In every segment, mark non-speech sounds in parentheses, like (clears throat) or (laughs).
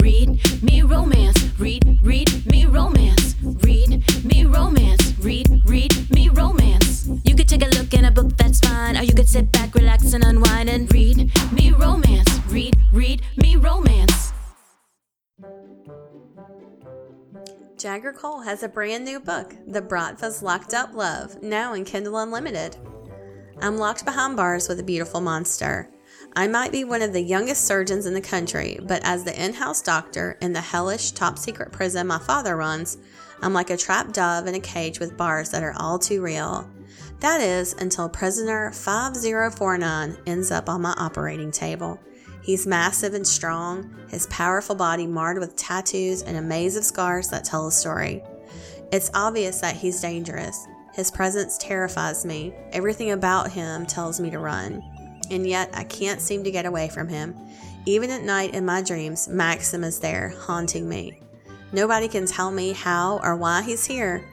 read me romance. Read, read me romance. Read me romance. Read, read me romance. You could take a look in a book, that's fine. Or you could sit back, relax, and unwind and read me romance. Read, read me romance. Jagger Cole has a brand new book, The Bratva's Locked Up Love, now in Kindle Unlimited. I'm locked behind bars with a beautiful monster. I might be one of the youngest surgeons in the country, but as the in house doctor in the hellish top secret prison my father runs, I'm like a trapped dove in a cage with bars that are all too real. That is, until prisoner 5049 ends up on my operating table. He's massive and strong, his powerful body marred with tattoos and a maze of scars that tell a story. It's obvious that he's dangerous. His presence terrifies me. Everything about him tells me to run. And yet, I can't seem to get away from him. Even at night in my dreams, Maxim is there, haunting me. Nobody can tell me how or why he's here,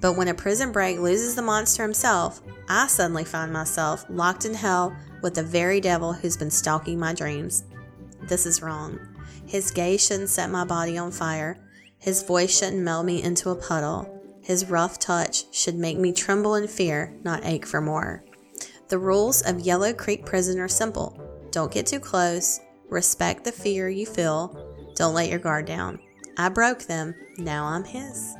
but when a prison break loses the monster himself, I suddenly find myself locked in hell with the very devil who's been stalking my dreams. This is wrong. His gaze shouldn't set my body on fire. His voice shouldn't melt me into a puddle. His rough touch should make me tremble in fear, not ache for more. The rules of Yellow Creek Prison are simple don't get too close, respect the fear you feel, don't let your guard down. I broke them, now I'm his.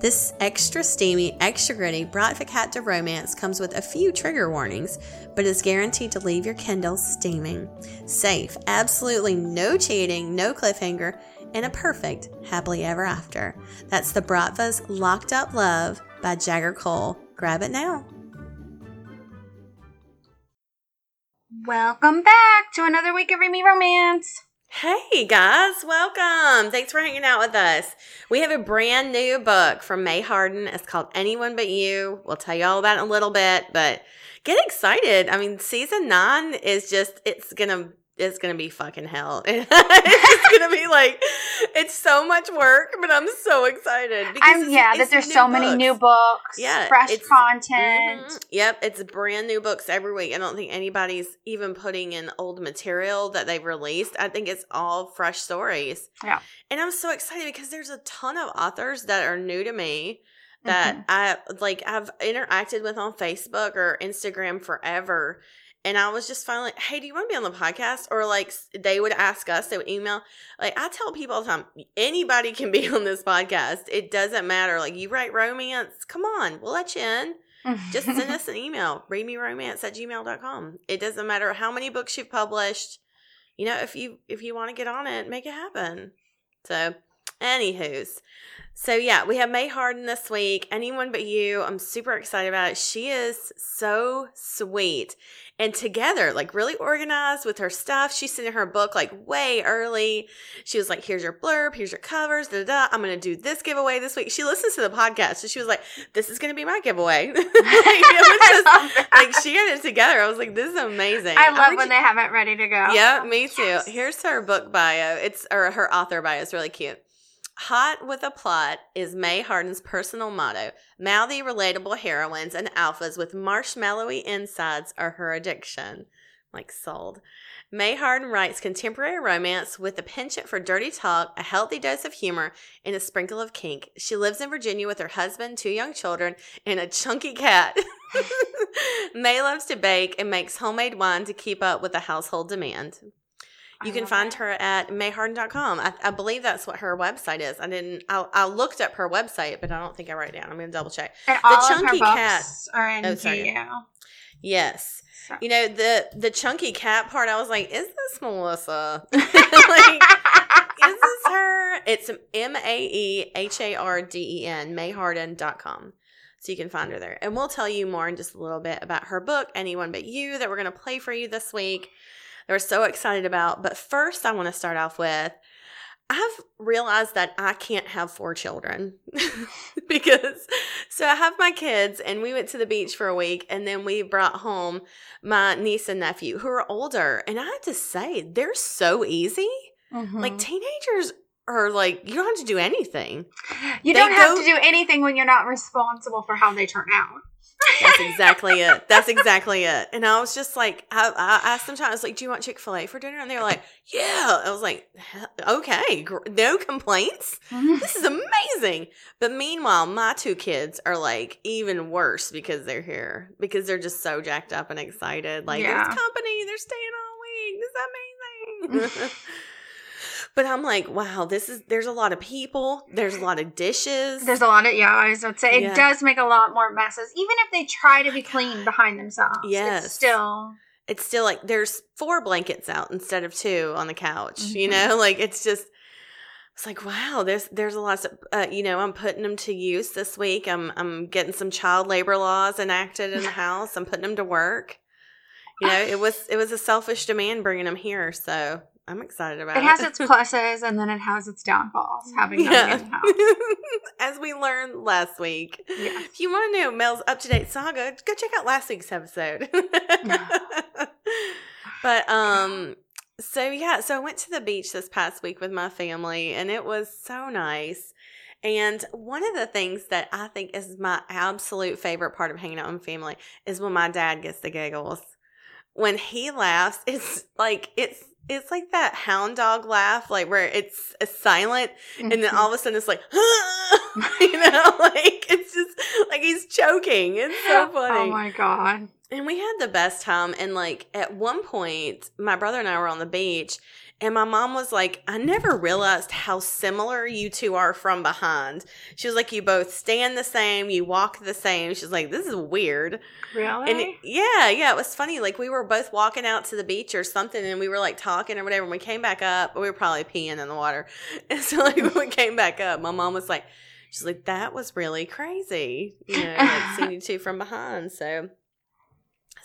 This extra steamy, extra gritty Bratva to romance comes with a few trigger warnings, but is guaranteed to leave your Kindle steaming. Safe, absolutely no cheating, no cliffhanger, and a perfect happily ever after. That's the Bratva's Locked Up Love by Jagger Cole. Grab it now. Welcome back to another week of Read Me Romance. Hey guys, welcome. Thanks for hanging out with us. We have a brand new book from Mae Harden. It's called Anyone But You. We'll tell you all about it in a little bit, but get excited. I mean, season nine is just, it's going to it's gonna be fucking hell. (laughs) it's gonna be like it's so much work, but I'm so excited. I'm yeah, that there's so books. many new books, yeah, fresh content. Mm-hmm, yep, it's brand new books every week. I don't think anybody's even putting in old material that they've released. I think it's all fresh stories. Yeah, and I'm so excited because there's a ton of authors that are new to me that mm-hmm. I like I've interacted with on Facebook or Instagram forever and I was just finally, hey, do you want to be on the podcast? Or like they would ask us, they would email. Like I tell people all the time, anybody can be (laughs) on this podcast. It doesn't matter. Like you write romance, come on, we'll let you in. just send us (laughs) an email, readmeromance at gmail.com. It doesn't matter how many books you've published. You know, if you if you want to get on it, make it happen. So anywho's. So yeah, we have Mae Harden this week. Anyone but you. I'm super excited about it. She is so sweet and together, like really organized with her stuff. She sent her book like way early. She was like, here's your blurb, here's your covers, da da. I'm going to do this giveaway this week. She listens to the podcast. So she was like, this is going to be my giveaway. (laughs) like, (laughs) just, like she had it together. I was like, this is amazing. I love when they have it ready to go. Yeah, me too. Yes. Here's her book bio. It's, or her author bio. It's really cute. Hot with a plot is Mae Harden's personal motto. Mouthy, relatable heroines and alphas with marshmallowy insides are her addiction. Like sold. Mae Harden writes contemporary romance with a penchant for dirty talk, a healthy dose of humor, and a sprinkle of kink. She lives in Virginia with her husband, two young children, and a chunky cat. (laughs) (laughs) Mae loves to bake and makes homemade wine to keep up with the household demand. You can find her at maeharden.com. I, I believe that's what her website is. I didn't. I, I looked up her website, but I don't think I write it down. I'm going to double check. And the chunky cat are in oh, sorry. Yes. So. You know the the chunky cat part. I was like, is this Melissa? (laughs) (laughs) like, is this her? It's M A E H A R D E N maeharden.com. So you can find her there. And we'll tell you more in just a little bit about her book, Anyone But You, that we're going to play for you this week that we're so excited about. But first, I want to start off with I've realized that I can't have four children (laughs) because so I have my kids and we went to the beach for a week and then we brought home my niece and nephew who are older and I have to say they're so easy. Mm-hmm. Like teenagers are like you don't have to do anything. You they don't have go, to do anything when you're not responsible for how they turn out. That's exactly it. That's exactly it. And I was just like, I, I asked them, I was like, "Do you want Chick Fil A for dinner?" And they were like, "Yeah." I was like, "Okay, no complaints. Mm-hmm. This is amazing." But meanwhile, my two kids are like even worse because they're here because they're just so jacked up and excited. Like, yeah. there's company. They're staying all week. This is amazing. (laughs) (laughs) But I'm like, wow, this is there's a lot of people, there's a lot of dishes. There's a lot of yeah, I would say yeah. it does make a lot more messes. Even if they try to be clean behind themselves. Yes. It's still it's still like there's four blankets out instead of two on the couch. Mm-hmm. You know, (laughs) like it's just it's like wow, there's there's a lot of uh, you know I'm putting them to use this week. I'm I'm getting some child labor laws enacted in the (laughs) house. I'm putting them to work. You know, it was it was a selfish demand bringing them here, so I'm excited about it. It has its (laughs) pluses and then it has its downfalls having yeah. (laughs) As we learned last week. Yes. If you want to know Mel's up to date saga, go check out last week's episode. (laughs) but um so yeah, so I went to the beach this past week with my family and it was so nice. And one of the things that I think is my absolute favorite part of hanging out with family is when my dad gets the giggles. When he laughs, it's like it's it's like that hound dog laugh, like where it's silent, and then mm-hmm. all of a sudden it's like, (laughs) you know, (laughs) like it's just like he's choking. It's so funny. Oh my god! And we had the best time. And like at one point, my brother and I were on the beach, and my mom was like, I never realized how similar you two are from behind. She was like, You both stand the same, you walk the same. She's like, This is weird. Really? And it, yeah, yeah, it was funny. Like, we were both walking out to the beach or something, and we were like talking or whatever. And we came back up, we were probably peeing in the water. (laughs) And so, like, when we came back up, my mom was like, She's like, That was really crazy, you know, like (laughs) seeing you two from behind. So,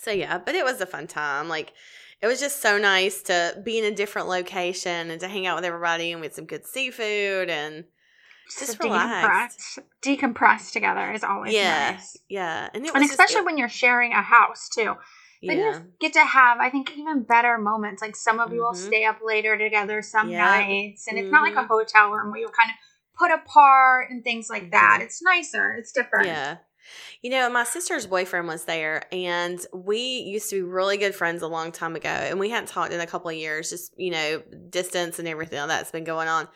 so yeah, but it was a fun time. Like, it was just so nice to be in a different location and to hang out with everybody and we had some good seafood and just, decompress. Decompress together is always yeah, nice. Yeah, and, and especially when you're sharing a house too. Then yeah. you get to have, I think, even better moments. Like some of you mm-hmm. will stay up later together some yep. nights, and mm-hmm. it's not like a mm-hmm. hotel room where you're kind of put apart and things like that. Mm-hmm. It's nicer. It's different. Yeah. You know, my sister's boyfriend was there, and we used to be really good friends a long time ago, and we hadn't talked in a couple of years, just, you know, distance and everything that's been going on.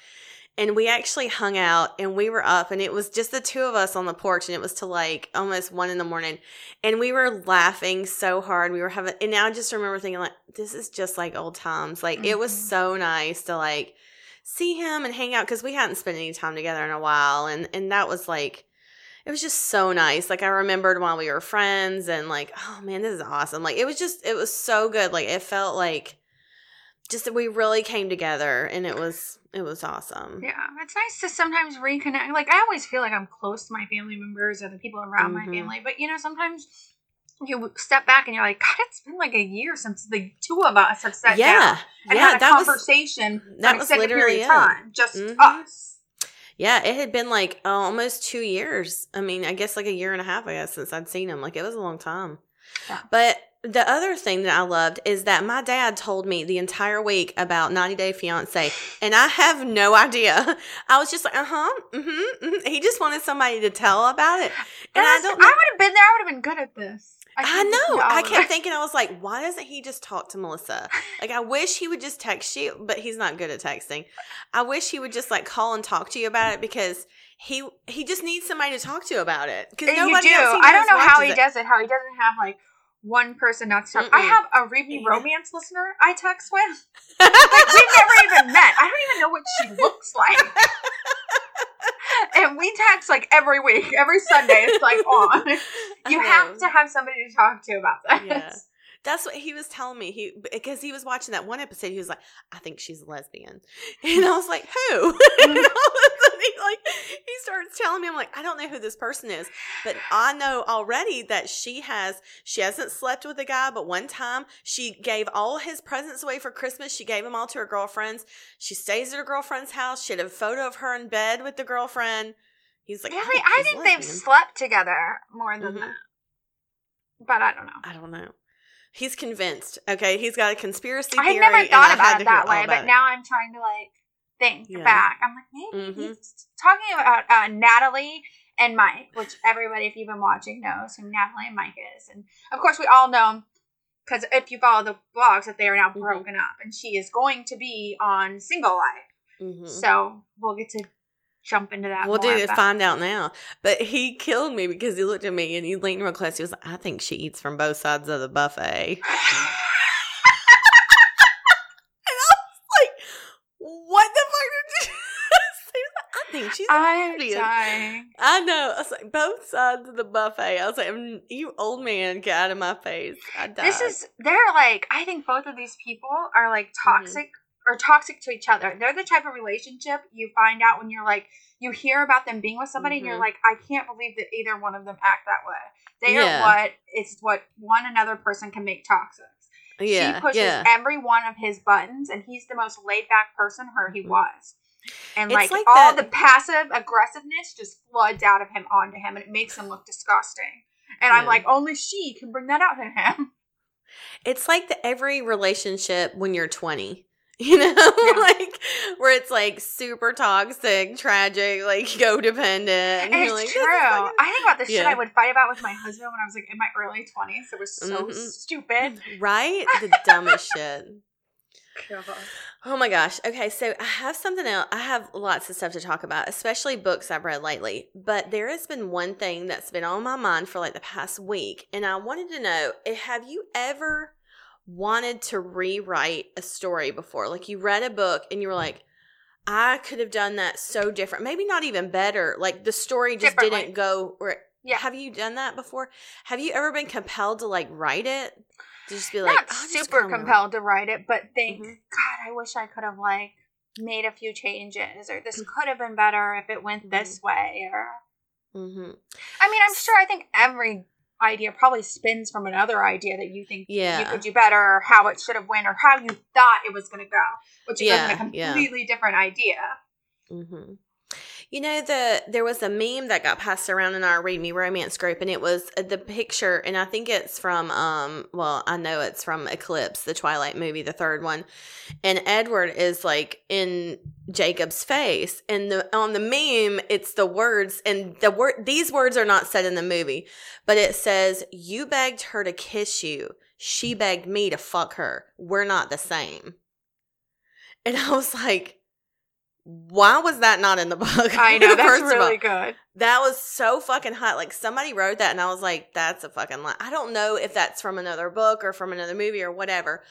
And we actually hung out and we were up and it was just the two of us on the porch and it was to like almost one in the morning. And we were laughing so hard. We were having, and now I just remember thinking like, this is just like old times. Like mm-hmm. it was mm-hmm. so nice to like see him and hang out because we hadn't spent any time together in a while. And, and that was like, it was just so nice. Like I remembered while we were friends and like, oh man, this is awesome. Like it was just it was so good. Like it felt like just that we really came together and it was it was awesome. Yeah. It's nice to sometimes reconnect. Like I always feel like I'm close to my family members or the people around mm-hmm. my family. But you know, sometimes you step back and you're like, God, it's been like a year since the two of us have sat yeah. down and yeah, had a that conversation was, that was literally time, just mm-hmm. us. Yeah, it had been like uh, almost two years. I mean, I guess like a year and a half, I guess, since I'd seen him. Like it was a long time. Yeah. But the other thing that I loved is that my dad told me the entire week about 90 Day Fiance, and I have no idea. (laughs) I was just like, uh huh, mm-hmm, mm-hmm. He just wanted somebody to tell about it, and I don't. I would have been there. I would have been good at this. I, I know. I kept (laughs) thinking, I was like, why doesn't he just talk to Melissa? Like, I wish he would just text you, but he's not good at texting. I wish he would just like call and talk to you about it because he he just needs somebody to talk to about it. Because nobody you do. I don't know how he it. does it. How he doesn't have like one person not to talk. Mm-mm. I have a Read Romance listener I text with. (laughs) like, we've never even met. I don't even know what she looks like. (laughs) and we text like every week, every Sunday. It's like on. (laughs) You have to have somebody to talk to about this. That's what he was telling me. He because he was watching that one episode. He was like, "I think she's a lesbian," (laughs) and I was like, "Who?" (laughs) and all of a sudden, he like he starts telling me, "I'm like, I don't know who this person is, but I know already that she has she hasn't slept with a guy, but one time she gave all his presents away for Christmas. She gave them all to her girlfriends. She stays at her girlfriend's house. She had a photo of her in bed with the girlfriend." He's like, really? I, I think they've slept together more than mm-hmm. that. But I don't know. I don't know. He's convinced. Okay, he's got a conspiracy theory. I never thought about it that way, but it. now I'm trying to like think yeah. back. I'm like, maybe mm-hmm. he's talking about uh, Natalie and Mike, which everybody, if you've been watching, knows who Natalie and Mike is. And of course, we all know because if you follow the blogs that they are now Mhm. broken up, and she is going to be on Single Life. Mhm. So we'll get to jump into that. We'll do but- find out now. But he killed me because he looked at me and he leaned real close. He was like, I think she eats from both sides of the buffet. (laughs) And I was like, what the fuck did you? I think she's I'm dying. I know. I was like, both sides of the buffet. I was like, "Mm, you old man, get out of my face. I died. This is they're like I think both of these people are like Mm-hmm. Toxic or toxic to each other. They're the type of relationship you find out when you're like you hear about them being with somebody and you're Mhm. like I can't believe that either one of them act that way. They Yeah. are what it's what one another person can make toxic. yeah, she pushes yeah. every one of his buttons and he's the most laid back person her he was. And like, like all that- the passive aggressiveness just floods out of him onto him and it makes him look disgusting. And I'm like, only she can bring that out in him. It's like the every relationship when you're 20. (laughs) You know, Yeah. like where it's like super toxic, tragic, like (laughs) codependent. It's like, true. I think about the shit I would fight about with my husband when I was like in my early twenties. It was so Mhm. stupid. (laughs) right? The dumbest shit. Oh my gosh. Okay, so I have something else. I have lots of stuff to talk about, especially books I've read lately. But there has been one thing that's been on my mind for like the past week, and I wanted to know: eh, Have you ever wanted to rewrite a story before? Like you read a book and you were like, "I could have done that so different. Maybe not even better. Like the story just didn't go where." Yeah. Have you done that before? Have you ever been compelled to like write it? To just be like, Not "Oh, super compelled to write it, but think, Mhm. God, I wish I could have like made a few changes, or this could have been better if it went this way, or Mhm. I mean, I'm sure. I think every idea probably spins from another idea that you think Yeah. you could do better, or how it should have went, or how you thought it was going to go, which is Yeah, a yeah. completely different idea. hmm You know the there was a meme that got passed around in our Read Me Romance group, and it was uh, the picture, and I think it's from um. Well, I know it's from Eclipse, the Twilight movie, the third one, and Edward is like in Jacob's face, and the on the meme it's the words, and the word these words are not said in the movie, but it says, "You begged her to kiss you. She begged me to fuck her. We're not the same." And I was like, why was that not in the book? (laughs) I know (laughs) that's really good. that was so fucking hot. Like somebody wrote that, and I was like, that's a fucking lie. I don't know if that's from another book or from another movie or whatever,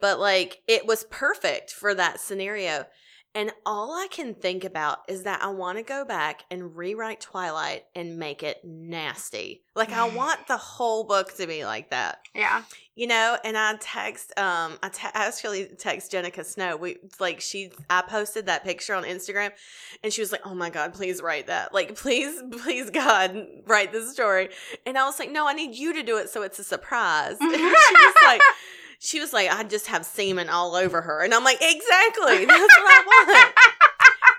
but like it was perfect for that scenario. And all I can think about is that I want to go back and rewrite Twilight and make it nasty. Like I (sighs) want the whole book to be like that. Yeah, you know and i text um i, te- I actually text jenika snow. We like she i posted that picture on instagram and she was like oh my god please write that. Like (laughs) please please god write this story. And i was like no i need you to do it so it's a surprise. (laughs) And she was like (laughs) she was like i just have semen all over her and i'm like exactly that's what i want (laughs)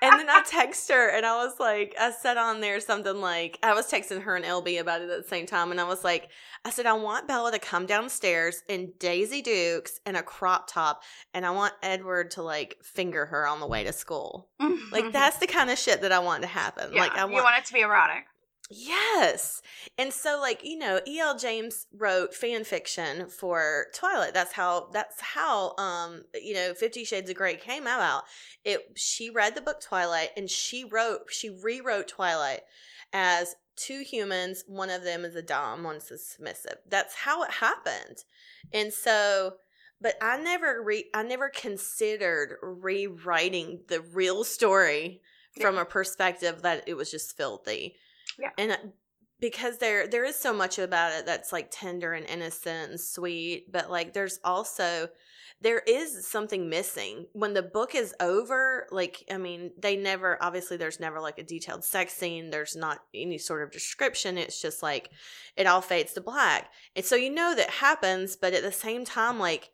and then I text her and I was like, I said on there something like, I was texting her and LB about it at the same time. And I was like, I said, I want Bella to come downstairs in Daisy Dukes and a crop top. And I want Edward to like finger her on the way to school. Like, (laughs) that's the kind of shit that I want to happen. Yeah, like, I you want, want it to be erotic. Yes. And so like, you know, EL James wrote fan fiction for Twilight. That's how that's how um, you know, 50 Shades of Grey came about. It she read the book Twilight and she wrote she rewrote Twilight as two humans, one of them is a dom, one's a submissive. That's how it happened. And so but I never re I never considered rewriting the real story from a perspective that it was just filthy. Yeah. And uh, because there there is so much about it that's like tender and innocent and sweet, but like there's also there is something missing when the book is over like i mean they never obviously there's never like a detailed sex scene there's not any sort of description it's just like it all fades to black and so you know that happens but at the same time like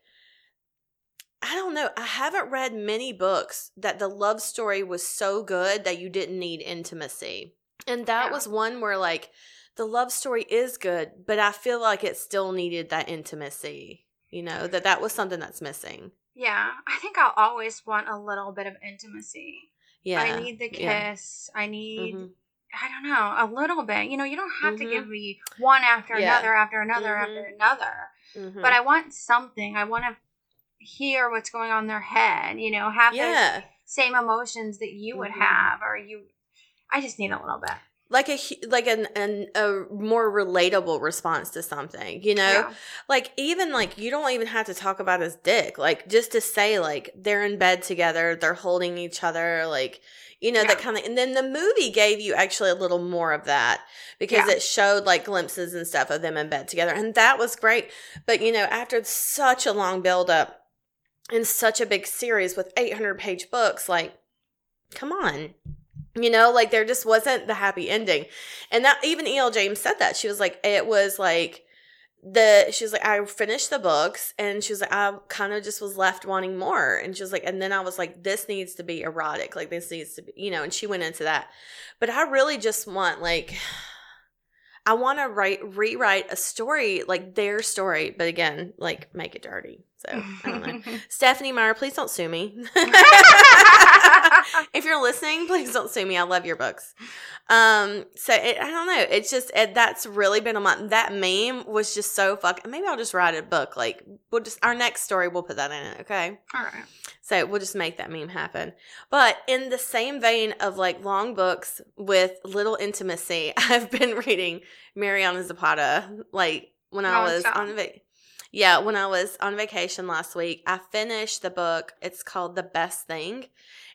I don't know. I haven't read many books that the love story was so good that you didn't need intimacy. And that Yeah. was one where like the love story is good, but I feel like it still needed that intimacy. You know, that that was something that's missing. Yeah, I think I'll always want a little bit of intimacy. Yeah. I need the yeah. kiss. I need Mhm. I don't know, a little bit. You know, you don't have Mhm. to give me one after Yeah. another, after another, Mhm. after another. Mhm. But I want something. I want to hear what's going on in their head. You know, have those same emotions that you would Mhm. have, or you. I just need a little bit. like a like an, an a more relatable response to something, you know. Yeah. Like even like you don't even have to talk about his dick. Like just to say like they're in bed together, they're holding each other, like you know that kind of. And then the movie gave you actually a little more of that because Yeah. it showed like glimpses and stuff of them in bed together, and that was great. But you know after such a long build up and such a big series with 800 page books, like come on. You know, like there just wasn't the happy ending. And that even E.L. James said that. She was like, it was like the she was like, I finished the books and she was like, I kind of just was left wanting more. And she was like, and then I was like, this needs to be erotic. Like this needs to be, you know, and she went into that. But I really just want like I want to write rewrite a story like their story, but again, like make it dirty. So (laughs) I don't know. Stephenie Meyer, please don't sue me. (laughs) if you're listening, please don't sue me. I love your books. Um, so it, I don't know. It's just it, that's really been a month. That meme was just so fuck. Maybe I'll just write a book. Like we'll just our next story. We'll put that in it. Okay. All right. So we'll just make that meme happen. But in the same vein of like long books with little intimacy, (laughs) I've been reading Mariana Zapata. Like when I was on vac, yeah, when I was on vacation last week, I finished the book. It's called The Best Thing,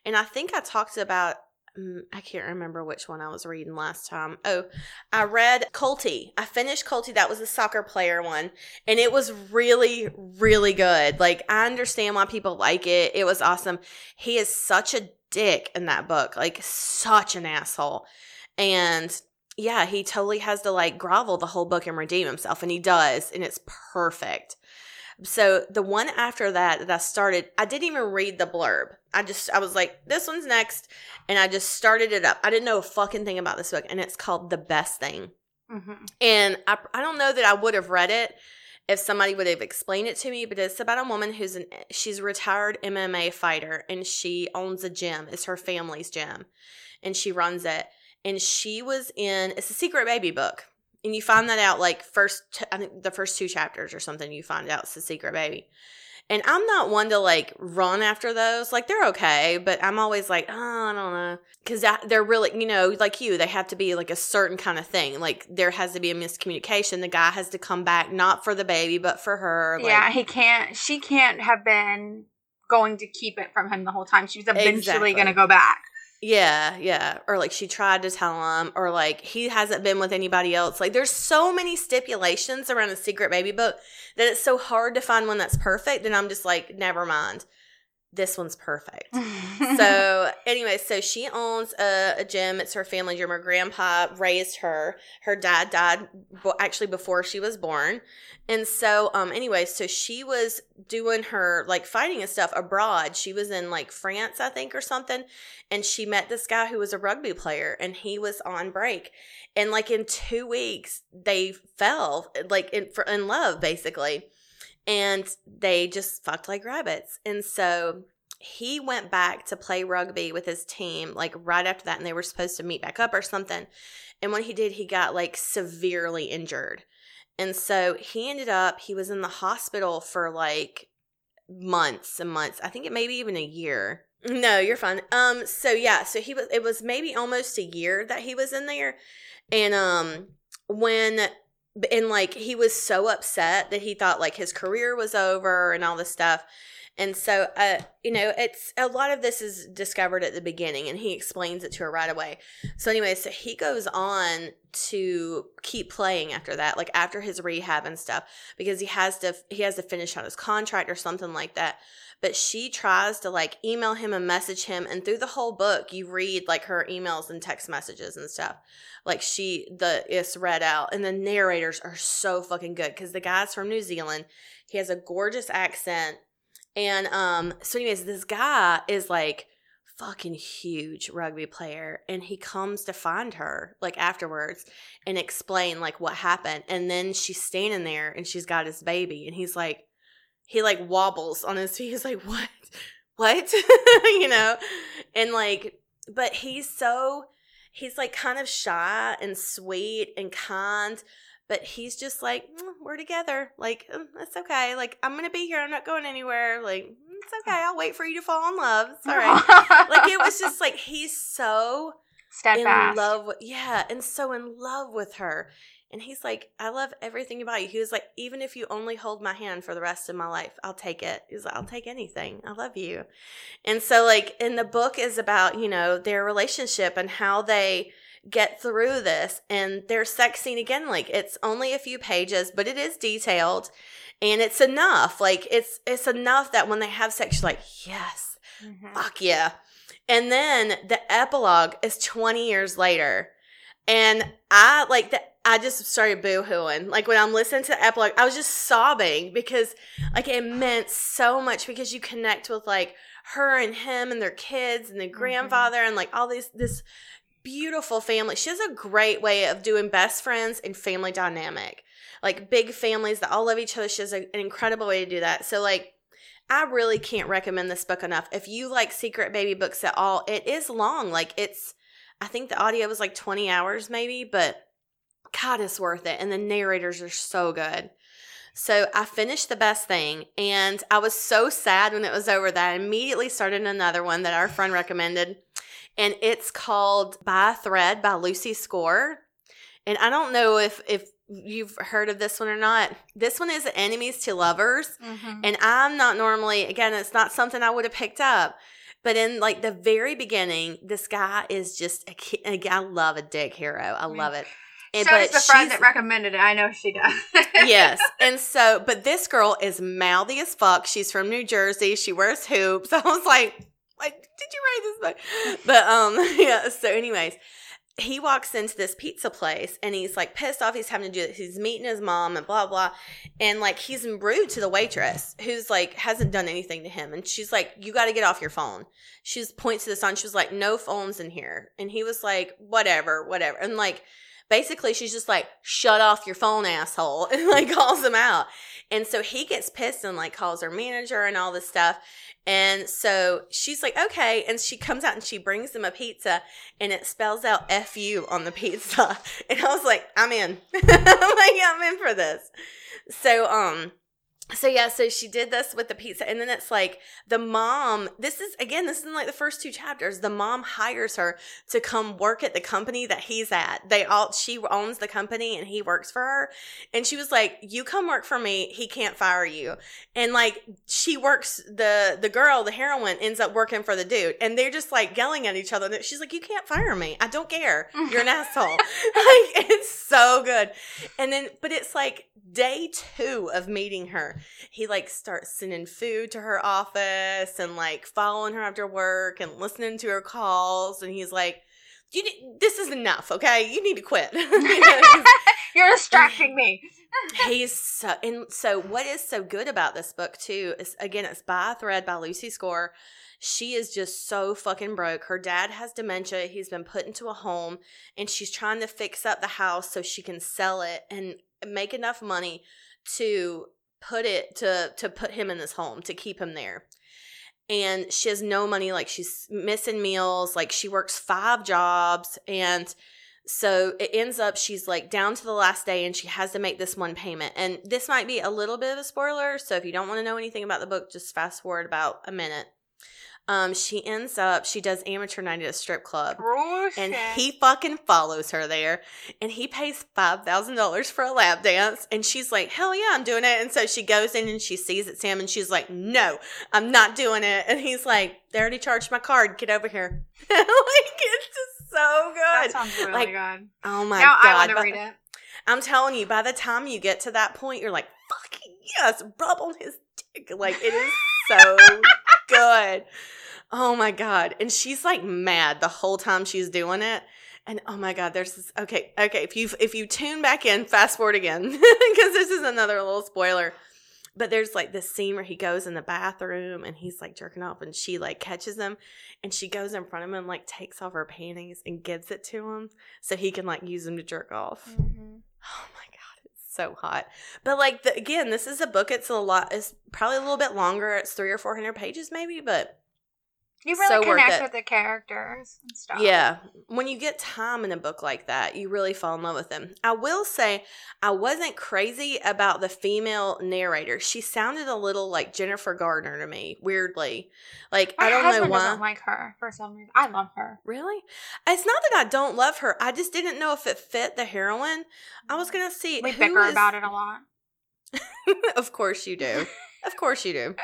and I think I talked about. mm, I can't remember which one I was reading last time. Oh, I read Kulti. I finished Kulti. That was the soccer player one and it was really really good like i understand why people like it it was awesome he is such a dick in that book like such an asshole and yeah he totally has to like grovel the whole book and redeem himself and he does and it's perfect so the one after that that i started i didn't even read the blurb i just i was like this one's next and i just started it up i didn't know a fucking thing about this book and it's called the best thing hmm and I, I don't know that I would have read it if somebody would have explained it to me, but it's about a woman who's an she's a retired MMA fighter and she owns a gym. It's her family's gym. And she runs it. And she was in it's a secret baby book. And you find that out like first t- I think the first two chapters or something you find out it's a secret baby. And I'm not one to like run after those. Like they're okay, but I'm always like, oh, I don't know, because they're really, you know, like you, they have to be like a certain kind of thing. Like there has to be a miscommunication. The guy has to come back not for the baby, but for her. Like, yeah, he can't. She can't have been going to keep it from him the whole time. She was eventually Exactly. going to go back. Yeah, yeah. Or like she tried to tell him, or like he hasn't been with anybody else. Like there's so many stipulations around a secret baby book that it's so hard to find one that's perfect. And I'm just like, never mind. This one's perfect. (laughs) so anyway, so she owns a, a gym. It's her family gym. Her grandpa raised her. Her dad died bo- actually before she was born. And so, um, anyway, so she was doing her like fighting and stuff abroad. She was in like France, I think, or something. And she met this guy who was a rugby player and he was on break. And like in two weeks, they fell like in, for, in love, basically. And they just fucked like rabbits. And so he went back to play rugby with his team like right after that and they were supposed to meet back up or something. And when he did he got like severely injured. And so he ended up he was in the hospital for like months and months. I think it maybe even a year. No you're fine. Um so yeah so he was it was maybe almost a year that he was in there. And um when and like he was so upset that he thought like his career was over and all this stuff and so, uh, you know, it's a lot of this is discovered at the beginning, and he explains it to her right away. So, anyway, so he goes on to keep playing after that, like after his rehab and stuff, because he has to he has to finish out his contract or something like that. But she tries to like email him and message him, and through the whole book, you read like her emails and text messages and stuff. Like she the it's read out, and the narrators are so fucking good because the guy's from New Zealand. He has a gorgeous accent and um, so anyways, this guy is like fucking huge rugby player and he comes to find her like afterwards and explain like what happened. And then she's standing there and she's got his baby and he's like he like wobbles on his feet. He's like, What? What? (laughs) you know? And like, but he's so he's like kind of shy and sweet and kind but he's just like "Mm, we're together like "Mm, that's okay like i'm gonna be here i'm not going anywhere like "Mm, it's okay i'll wait for you to fall in love it's all right like it was just like he's so (laughs) steadfast. in love with yeah and so in love with her and he's like i love everything about you. He was like even if you only hold my hand for the rest of my life i'll take it. He's like i'll take anything. I love you. And so like in the book is about you know their relationship and how they get through this. And their sex scene again like it's only a few pages but it is detailed. And it's enough. Like it's it's enough that when they have sex you're like yes Mhm. fuck yeah. And then the epilogue is 20 years later. And I like that I just started boo-hooing. Like when I'm listening to the epilogue, I was just sobbing because like it meant so much because you connect with like her and him and their kids and the mm-hmm. grandfather and like all these this beautiful family. She has a great way of doing best friends and family dynamic. Like big families that all love each other. She has a, an incredible way to do that. So like I really can't recommend this book enough. If you like secret baby books at all, it is long. Like it's I think the audio was like 20 hours maybe, but God, it's worth it. And the narrators are so good. So I finished the best thing and I was so sad when it was over that I immediately started another one that our friend recommended. And it's called By a Thread by Lucy Score. And I don't know if if you've heard of this one or not. This one is Enemies to Lovers. Mhm. And I'm not normally, again, it's not something I would have picked up. But in like the very beginning, this guy is just a kid. I love a dick hero. I love it. And, so does the friend that recommended it. I know she does. yes. (laughs) And so, but this girl is mouthy as fuck. She's from New Jersey. She wears hoops. (laughs) I was like, like, did you write this book? But um, (laughs) yeah. So, anyways, he walks into this pizza place and he's like pissed off. He's having to do it. He's meeting his mom and blah blah, and like he's rude to the waitress who's like hasn't done anything to him. And she's like, "You got to get off your phone." She points to the sign. She was like, "No phones in here." And he was like, "Whatever, whatever." And like basically she's just like shut off your phone asshole (laughs) and like calls him out and so he gets pissed and like calls her manager and all this stuff and so she's like okay. And she comes out and she brings them a pizza and it spells out fu on the pizza. (laughs) And i was like i'm in. I'm (laughs) like i'm in for this. So um so yeah so she did this with the pizza and then it's like the mom this is again this is in like the first two chapters the mom hires her to come work at the company that he's at. They all she owns the company and he works for her and she was like you come work for me he can't fire you. And like she works the the girl the heroine ends up working for the dude and they're just like yelling at each other she's like you can't fire me i don't care you're an asshole. (laughs) (laughs) Like it's so good. And then but it's like day two of meeting her he like starts sending food to her office and like following her after work and listening to her calls and he's like you need, this is enough okay? You need to quit. You know, 'cause You're distracting me. (laughs) he's so and so what is so good about this book too is again it's by a thread by lucy score. She is just so fucking broke. Her dad has dementia. He's been put into a home and she's trying to fix up the house so she can sell it and make enough money to put it to to put him in this home to keep him there and she has no money like she's missing meals like she works five jobs and so it ends up she's like down to the last day and she has to make this one payment. And this might be a little bit of a spoiler. So if you don't want to know anything about the book, just fast forward about a minute. Um, she ends up, she does amateur night at a strip club. Oh, And he fucking follows her there and he pays $5,000 for a lap dance. And she's like, hell yeah, I'm doing it. And so she goes in and she sees it's him and she's like, no, I'm not doing it. And he's like, they already charged my card. Get over here. (laughs) like, it's just so that good. sounds really like, good. Oh my now God. I want to read it. I'm telling you, by the time you get to that point, you're like, fucking yes, rub on his dick. Like, it is so (laughs) good. Oh my God. And she's like mad the whole time she's doing it. And oh my God, there's this. Okay, okay. If you if you tune back in, fast forward again (laughs) because this is another little spoiler. But there's like this scene where he goes in the bathroom and he's like jerking off, and she like catches him, and she goes in front of him and like takes off her panties and gives it to him so he can like use them to jerk off. Mm-hmm. Oh my god, so hot. But like the, again, this is a book. It's a lot. It's probably a little bit longer. It's three or four hundred pages, maybe. But You really So connect with the characters and stuff. Yeah. When you get time in a book like that, you really fall in love with them. I will say, I wasn't crazy about the female narrator. She sounded a little like Jennifer Gardner to me, weirdly. Like, My I don't know why. doesn't like her for some reason. I love her. Really? It's not that I don't love her. I just didn't know if it fit the heroine. I was mm-hmm. going to see. We bicker is- about it a lot. (laughs) of course you do. (laughs) Of course you do.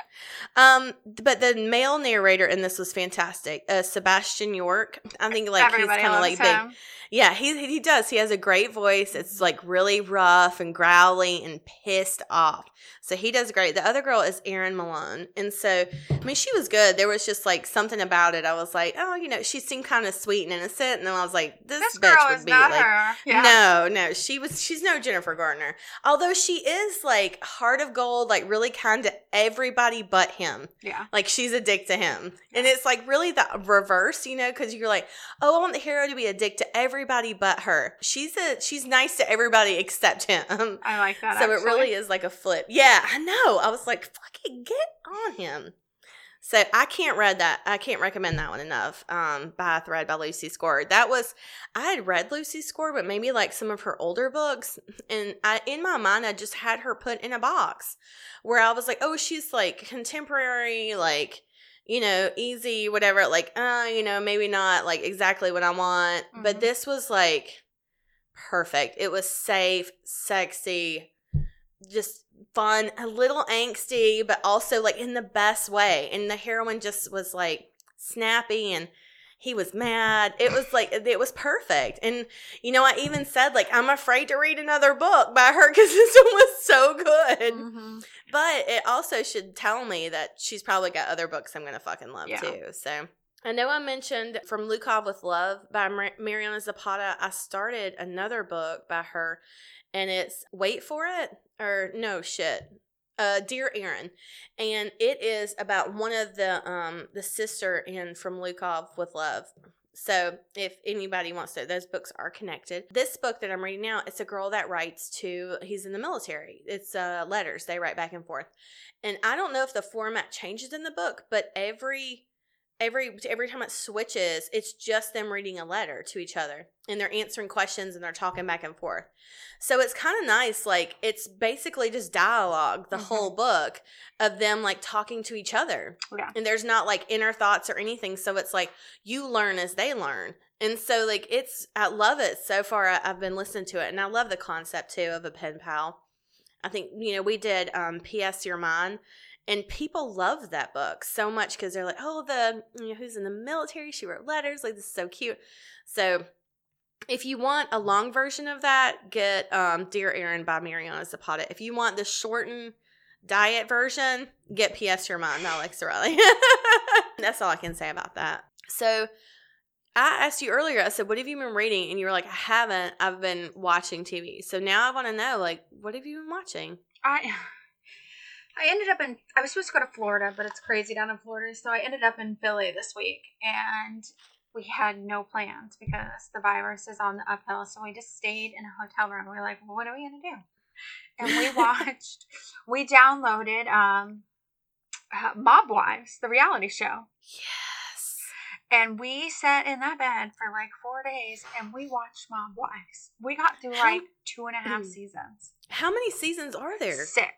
Um, but the male narrator in this was fantastic. Uh, Sebastian York. I think like Everybody he's kind of like big. Yeah, he he does. He has a great voice. It's like really rough and growly and pissed off. So he does great. The other girl is Erin Mallon, and so I mean she was good. There was just like something about it. I was like, oh, you know, she seemed kind of sweet and innocent, and then I was like, this, This bitch girl would is be not like. her. Yeah. No, no, she was. She's no Jennifer Gardner. Although she is like heart of gold, like really kind to everybody but him. Yeah. Like she's a dick to him, and it's like really the reverse, you know, because you're like, oh, I want the hero to be a dick to everybody but her. She's a she's nice to everybody except him. I like that. so it really is like a flip. Yeah, I know. I was like, fucking get on him. So I can't read that. I can't recommend that one enough. Um, by Thread by Lucy Score. That was I had read Lucy Score, but maybe like some of her older books, and I in my mind I just had her put in a box where I was like, oh, she's like contemporary, like you know, easy, whatever. Like, uh, you know, maybe not like exactly what I want, but Mhm. this was like perfect. It was safe, sexy, just fun, a little angsty, but also like in the best way. And the heroine just was like snappy and he was mad. It was like it was perfect. And you know, I even said like I'm afraid to read another book by her (laughs) because this one was so good. Mhm. But it also should tell me that she's probably got other books I'm gonna fucking love Yeah. too. So I know I mentioned from Lukov with Love by Mar- Mariana Zapata. I started another book by her, and it's Wait for It or no shit. Uh, Dear Aaron, and it is about one of the um the sister in from Lukov with Love. So if anybody wants to, those books are connected. This book that I'm reading now, it's a girl that writes to. He's in the military. It's uh letters they write back and forth, and I don't know if the format changes in the book, but every every every time it switches, it's just them reading a letter to each other, and they're answering questions and they're talking back and forth. So it's kind of nice. Like it's basically just dialogue the Mhm. whole book of them like talking to each other Yeah. and there's not like inner thoughts or anything so it's like you learn as they learn and so like it's i love it so far I, i've been listening to it and i love the concept too of a pen pal i think you know we did um ps you're mine and people love that book so much because they're like oh the you know who's in the military she wrote letters like this is so cute so if you want a long version of that get um dear aaron by mariana zapata if you want the shortened diet version, get PS You're Mine by Alexa Riley. That's all I can say about that. So I asked you earlier, I said, What have you been reading? And you were like, I haven't. I've been watching TV. So now I want to know, like, what have you been watching? I I ended up in I was supposed to go to Florida, but it's crazy down in Florida, so I ended up in Philly this week and we had no plans because the virus is on the uphill, so we just stayed in a hotel room. We were like, well, what are we gonna do? And we (laughs) watched, we downloaded um, uh, Mob Wives, the reality show, Yes. and we sat in that bed for like four days and we watched Mob Wives. We got through like two and a half Mm. seasons, How many seasons are there? six.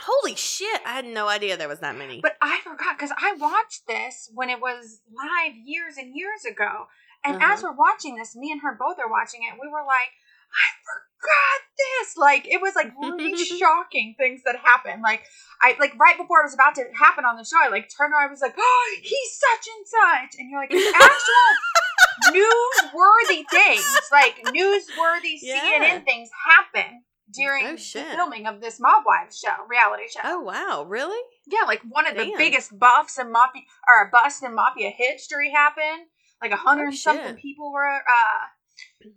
Holy shit. I had no idea there was that many. But I forgot because I watched this when it was live years and years ago. And Uh-huh. as we're watching this, me and her both are watching it. We were like, I forgot this. Like it was like really (laughs) shocking things that happened. Like I like right before it was about to happen on the show, I like turned around. I was like, oh, he's such and such, and you're like, it's (laughs) actual newsworthy things, like newsworthy Yeah. CNN things happen during Oh, the filming of this Mob Wives show, reality show. oh, wow. Really? Yeah, like one of the biggest buffs and mafia or a bust in mafia history happened. Like a hundred Oh, something people were uh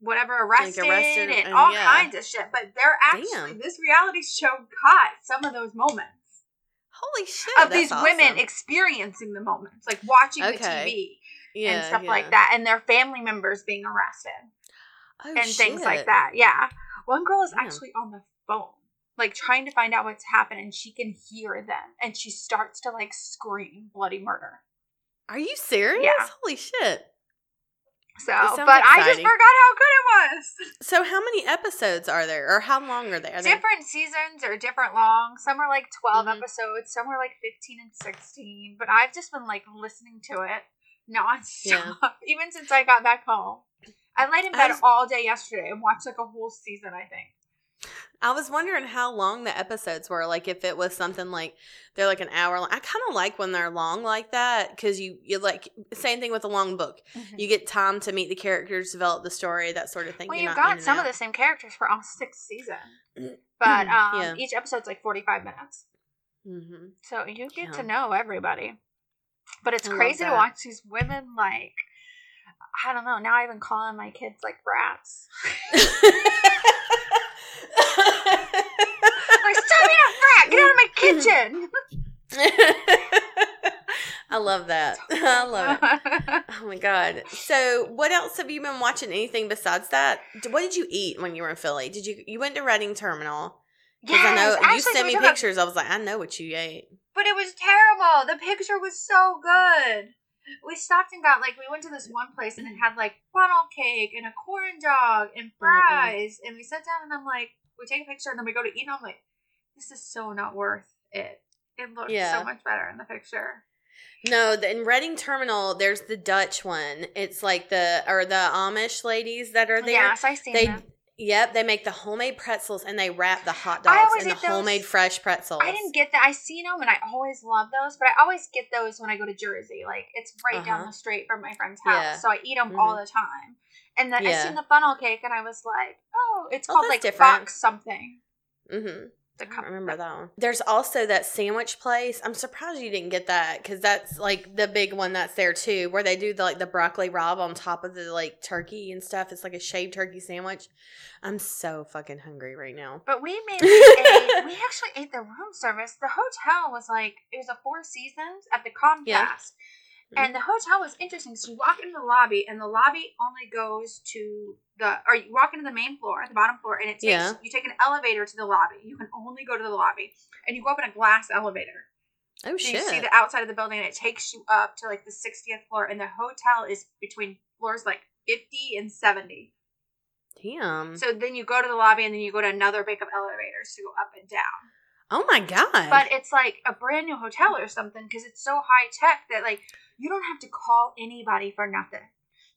whatever arrested, arrested and, and- all yeah. kinds of shit. But they're actually Damn. this reality show caught some of those moments Holy shit. of these women experiencing the moments, like watching the TV yeah, and stuff yeah. like that, and their family members being arrested Oh, and things like that. Yeah. One girl is Damn. actually on the phone, like trying to find out what's happened, and she can hear them, and she starts to like scream bloody murder. Are you serious? Yeah. Holy shit. So, but I just forgot how good it was. (laughs) So how many episodes are there or how long are they? Are they different seasons are different long. Some are like 12 Mhm. episodes, some are like 15 and 16. But I've just been like listening to it nonstop, (laughs) even since I got back home. I laid in bed was- all day yesterday and watched like a whole season, I think. I was wondering how long the episodes were. Like if it was something like they're like an hour long. I kind of like when they're long like that because you you like same thing with a long book. You get time to meet the characters, develop the story, that sort of thing. well, You're you've got some of the same characters for all six seasons. (clears throat) But um, Yeah. each episode's like 45 minutes. Mhm. So you get Yeah. to know everybody. But it's I crazy to watch these women like I don't know. Now I even calling my kids like brats. (laughs) like, stop being a brat! Get out of my kitchen! (laughs) I love that. (laughs) I love it. Oh my god! So, what else have you been watching? Anything besides that? What did you eat when you were in Philly? Did you you went to Reading Terminal? Because I know you sent me pictures. I was like, I know what you ate. but it was terrible. The picture was so good. We stopped and got like we went to this one place and it had like funnel cake and a corn dog and fries and we sat down and I'm like we take a picture and then we go to eat and I'm like this is so not worth it. It looks Yeah. so much better in the picture. No, the, in Reading Terminal, there's the Dutch one. It's like the or the Amish ladies that are there. Yes, I see they that. Yep, they make the homemade pretzels and they wrap the hot dogs in the homemade fresh pretzels. I didn't get that. I seen them and I always love those, but I always get those when I go to Jersey. Like it's right down Uh-huh. the street from my friend's house, Yeah. so I eat them all Mhm. the time. And then I seen the funnel cake and I was like, oh, it's Oh, called like different. Fox something. Mm-hmm. The I mm-hmm. don't remember that one. There's also that sandwich place. I'm surprised you didn't get that because that's like the big one that's there too, where they do the, like the broccoli rabe on top of the like turkey and stuff. It's like a shaved turkey sandwich. I'm so fucking hungry right now. But we made a, (laughs) we actually ate the room service. The hotel was like it was a Four Seasons at the Comcast. Yeah. And the hotel was interesting. So you walk into the lobby, and the lobby only goes to the, or you walk into the main floor, the bottom floor, and it takes Yeah. you take an elevator to the lobby. You can only go to the lobby, and you go up in a glass elevator. Oh So you see the outside of the building, and it takes you up to like the 60th floor, and the hotel is between floors like 50 and 70. Damn. So then you go to the lobby, and then you go to another bank of elevators to go up and down. oh my god. But it's like a brand new hotel or something because it's so high tech that like you don't have to call anybody for nothing.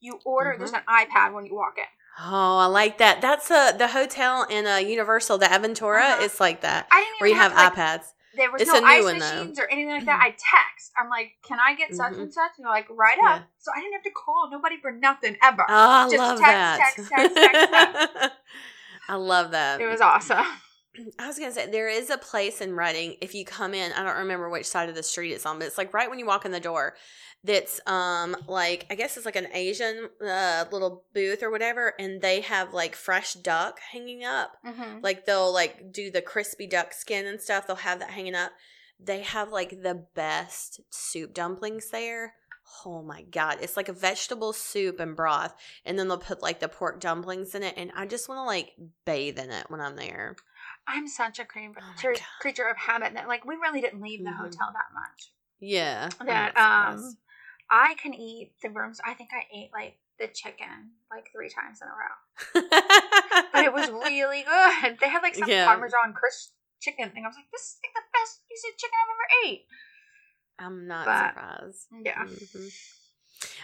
You order. Mhm. There's an iPad when you walk in. oh, I like that. That's uh the hotel in uh, Universal, the Aventura. Uh-huh. It's like that I didn't even where you have, to, like, iPads. There was It's no a new ice one, though. machines or anything like that. I text. I'm like, can I get such Mhm. and such? And they're like, right Yeah. up. So I didn't have to call nobody for nothing ever. Oh, I Just love text, that. text, text, text, text. (laughs) I love that. It was awesome. (laughs) (clears throat) I was gonna say there is a place in Reading. If you come in, I don't remember which side of the street it's on, but it's like right when you walk in the door. That's um like I guess it's like an Asian uh, little booth or whatever, and they have like fresh duck hanging up. Mm-hmm. Like they'll like do the crispy duck skin and stuff. They'll have that hanging up. They have like the best soup dumplings there. Oh my god, it's like a vegetable soup and broth, and then they'll put like the pork dumplings in it, and I just want to like bathe in it when I'm there. I'm such a creature, Oh creature, of habit that like we really didn't leave the Mhm. hotel that much. Yeah, that um. I can eat the rooms. I think I ate like the chicken like three times in a row. But it was (laughs) really good. They had like some Yeah. Parmesan crisp chicken thing. I was like, this is like the best piece of chicken I've ever ate. I'm not But- surprised. Yeah. Mhm.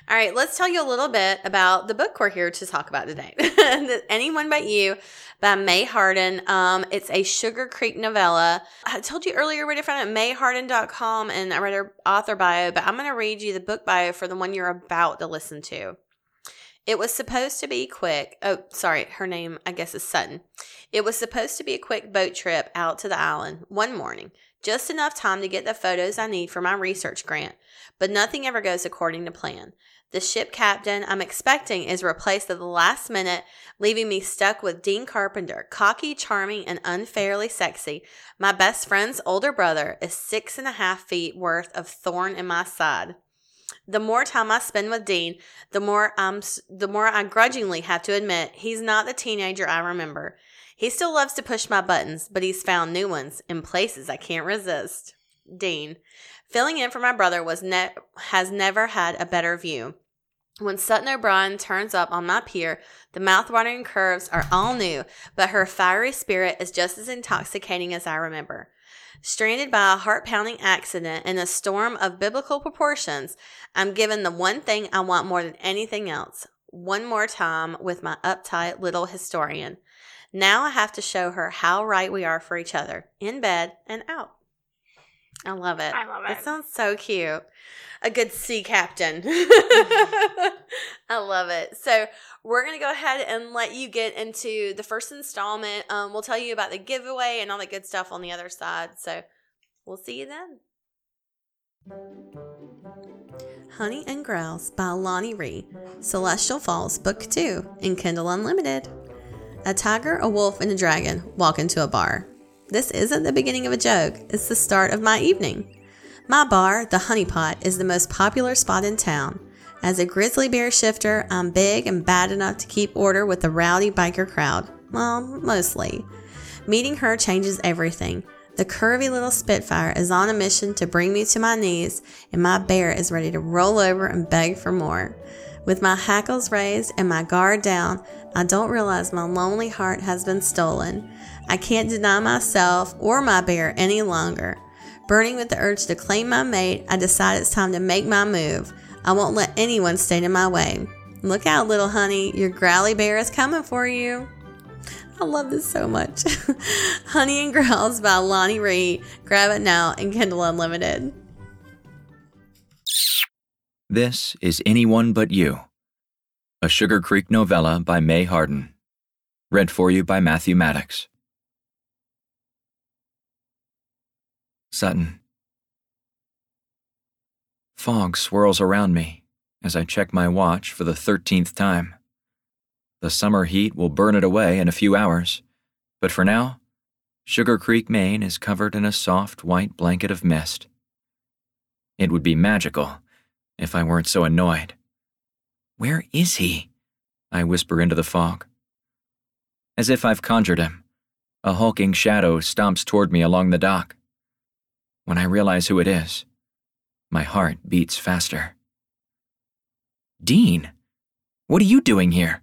All right, let's tell you a little bit about the book we're here to talk about today. (laughs) Anyone But You by Mae Harden. Um, it's a Sugar Creek novella. I told you earlier where to find it at maeharden.com and I read her author bio, but I'm going to read you the book bio for the one you're about to listen to. It was supposed to be quick. Oh, sorry, her name, I guess, is Sutton. It was supposed to be a quick boat trip out to the island one morning, just enough time to get the photos I need for my research grant, but nothing ever goes according to plan. The ship captain I'm expecting is replaced at the last minute, leaving me stuck with Dean Carpenter, cocky, charming, and unfairly sexy. My best friend's older brother is six and a half feet worth of thorn in my side. The more time I spend with Dean, the more I'm the more I grudgingly have to admit he's not the teenager I remember. He still loves to push my buttons, but he's found new ones in places I can't resist. Dean. Filling in for my brother was ne- has never had a better view. When Sutton O'Brien turns up on my pier, the mouth-watering curves are all new, but her fiery spirit is just as intoxicating as I remember. Stranded by a heart-pounding accident in a storm of biblical proportions, I'm given the one thing I want more than anything else. One more time with my uptight little historian. Now I have to show her how right we are for each other, in bed and out. I love it. I love it. It sounds so cute. A good sea captain. (laughs) I love it. So we're gonna go ahead and let you get into the first installment. Um, we'll tell you about the giveaway and all the good stuff on the other side. So we'll see you then. Honey and Growls by Lonnie Ree. Celestial Falls, Book 2 in Kindle Unlimited. A tiger, a wolf, and a dragon walk into a bar. This isn't the beginning of a joke, it's the start of my evening. My bar, the Honey Pot, is the most popular spot in town. As a grizzly bear shifter, I'm big and bad enough to keep order with the rowdy biker crowd. Well, mostly. Meeting her changes everything. The curvy little Spitfire is on a mission to bring me to my knees, and my bear is ready to roll over and beg for more. With my hackles raised and my guard down, I don't realize my lonely heart has been stolen. I can't deny myself or my bear any longer. Burning with the urge to claim my mate, I decide it's time to make my move. I won't let anyone stand in my way. Look out, little honey, your growly bear is coming for you. I love this so much. (laughs) honey and Growls by Lonnie Ree. Grab it now in Kindle Unlimited. This is Anyone But You, a Sugar Creek novella by Mae Harden. Read for you by Matthew Maddox. Sutton. Fog swirls around me as I check my watch for the 13th time. The summer heat will burn it away in a few hours, but for now, Sugar Creek, Maine is covered in a soft white blanket of mist. It would be magical if I weren't so annoyed. Where is he? I whisper into the fog. As if I've conjured him, a hulking shadow stomps toward me along the dock. When I realize who it is, my heart beats faster. Dean, what are you doing here?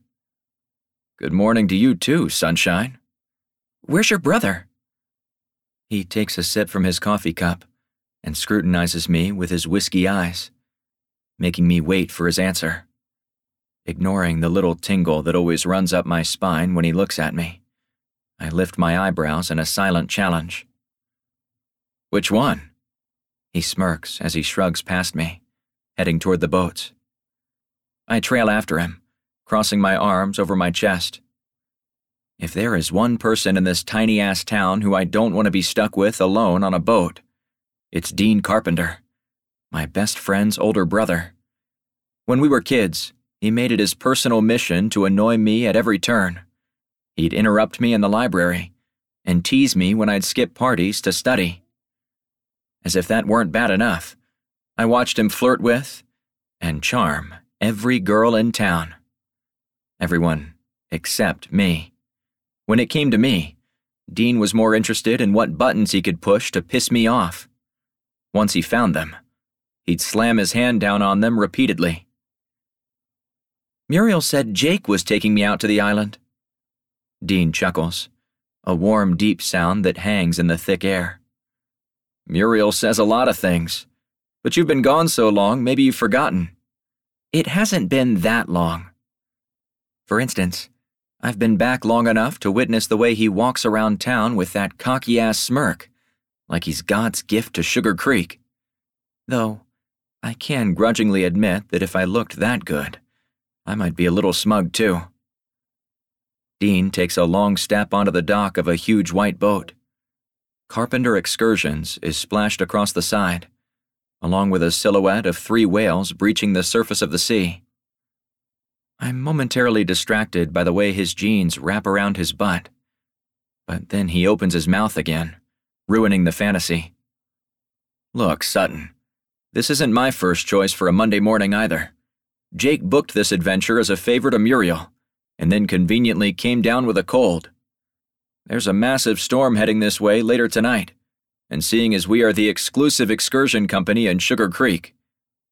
Good morning to you too, sunshine. Where's your brother? He takes a sip from his coffee cup and scrutinizes me with his whiskey eyes, making me wait for his answer. Ignoring the little tingle that always runs up my spine when he looks at me, I lift my eyebrows in a silent challenge. Which one? He smirks as he shrugs past me, heading toward the boats. I trail after him, crossing my arms over my chest. If there is one person in this tiny ass town who I don't want to be stuck with alone on a boat, it's Dean Carpenter, my best friend's older brother. When we were kids, he made it his personal mission to annoy me at every turn. He'd interrupt me in the library and tease me when I'd skip parties to study. As if that weren't bad enough, I watched him flirt with and charm every girl in town. Everyone except me. When it came to me, Dean was more interested in what buttons he could push to piss me off. Once he found them, he'd slam his hand down on them repeatedly. Muriel said Jake was taking me out to the island. Dean chuckles, a warm, deep sound that hangs in the thick air. Muriel says a lot of things, but you've been gone so long, maybe you've forgotten. It hasn't been that long. For instance, I've been back long enough to witness the way he walks around town with that cocky ass smirk, like he's God's gift to Sugar Creek. Though, I can grudgingly admit that if I looked that good, I might be a little smug too. Dean takes a long step onto the dock of a huge white boat. Carpenter Excursions is splashed across the side, along with a silhouette of three whales breaching the surface of the sea. I'm momentarily distracted by the way his jeans wrap around his butt, but then he opens his mouth again, ruining the fantasy. Look, Sutton, this isn't my first choice for a Monday morning either. Jake booked this adventure as a favor to Muriel, and then conveniently came down with a cold. There's a massive storm heading this way later tonight, and seeing as we are the exclusive excursion company in Sugar Creek,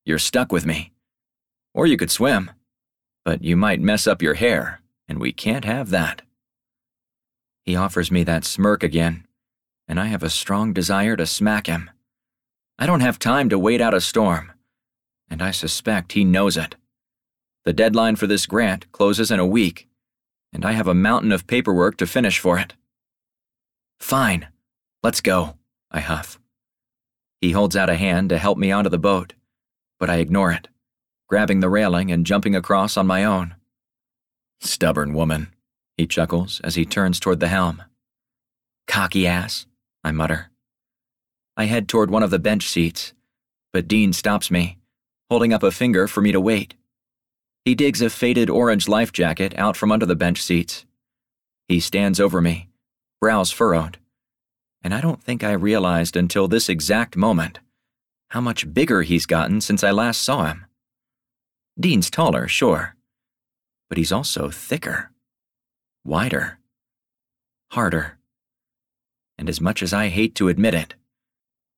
you're stuck with me. Or you could swim, but you might mess up your hair, and we can't have that. He offers me that smirk again, and I have a strong desire to smack him. I don't have time to wait out a storm, and I suspect he knows it. The deadline for this grant closes in a week, and I have a mountain of paperwork to finish for it. Fine, let's go, I huff. He holds out a hand to help me onto the boat, but I ignore it, grabbing the railing and jumping across on my own. Stubborn woman, he chuckles as he turns toward the helm. Cocky ass, I mutter. I head toward one of the bench seats, but Dean stops me, holding up a finger for me to wait. He digs a faded orange life jacket out from under the bench seats. He stands over me, brows furrowed, and I don't think I realized until this exact moment how much bigger he's gotten since I last saw him. Dean's taller, sure, but he's also thicker, wider, harder. And as much as I hate to admit it,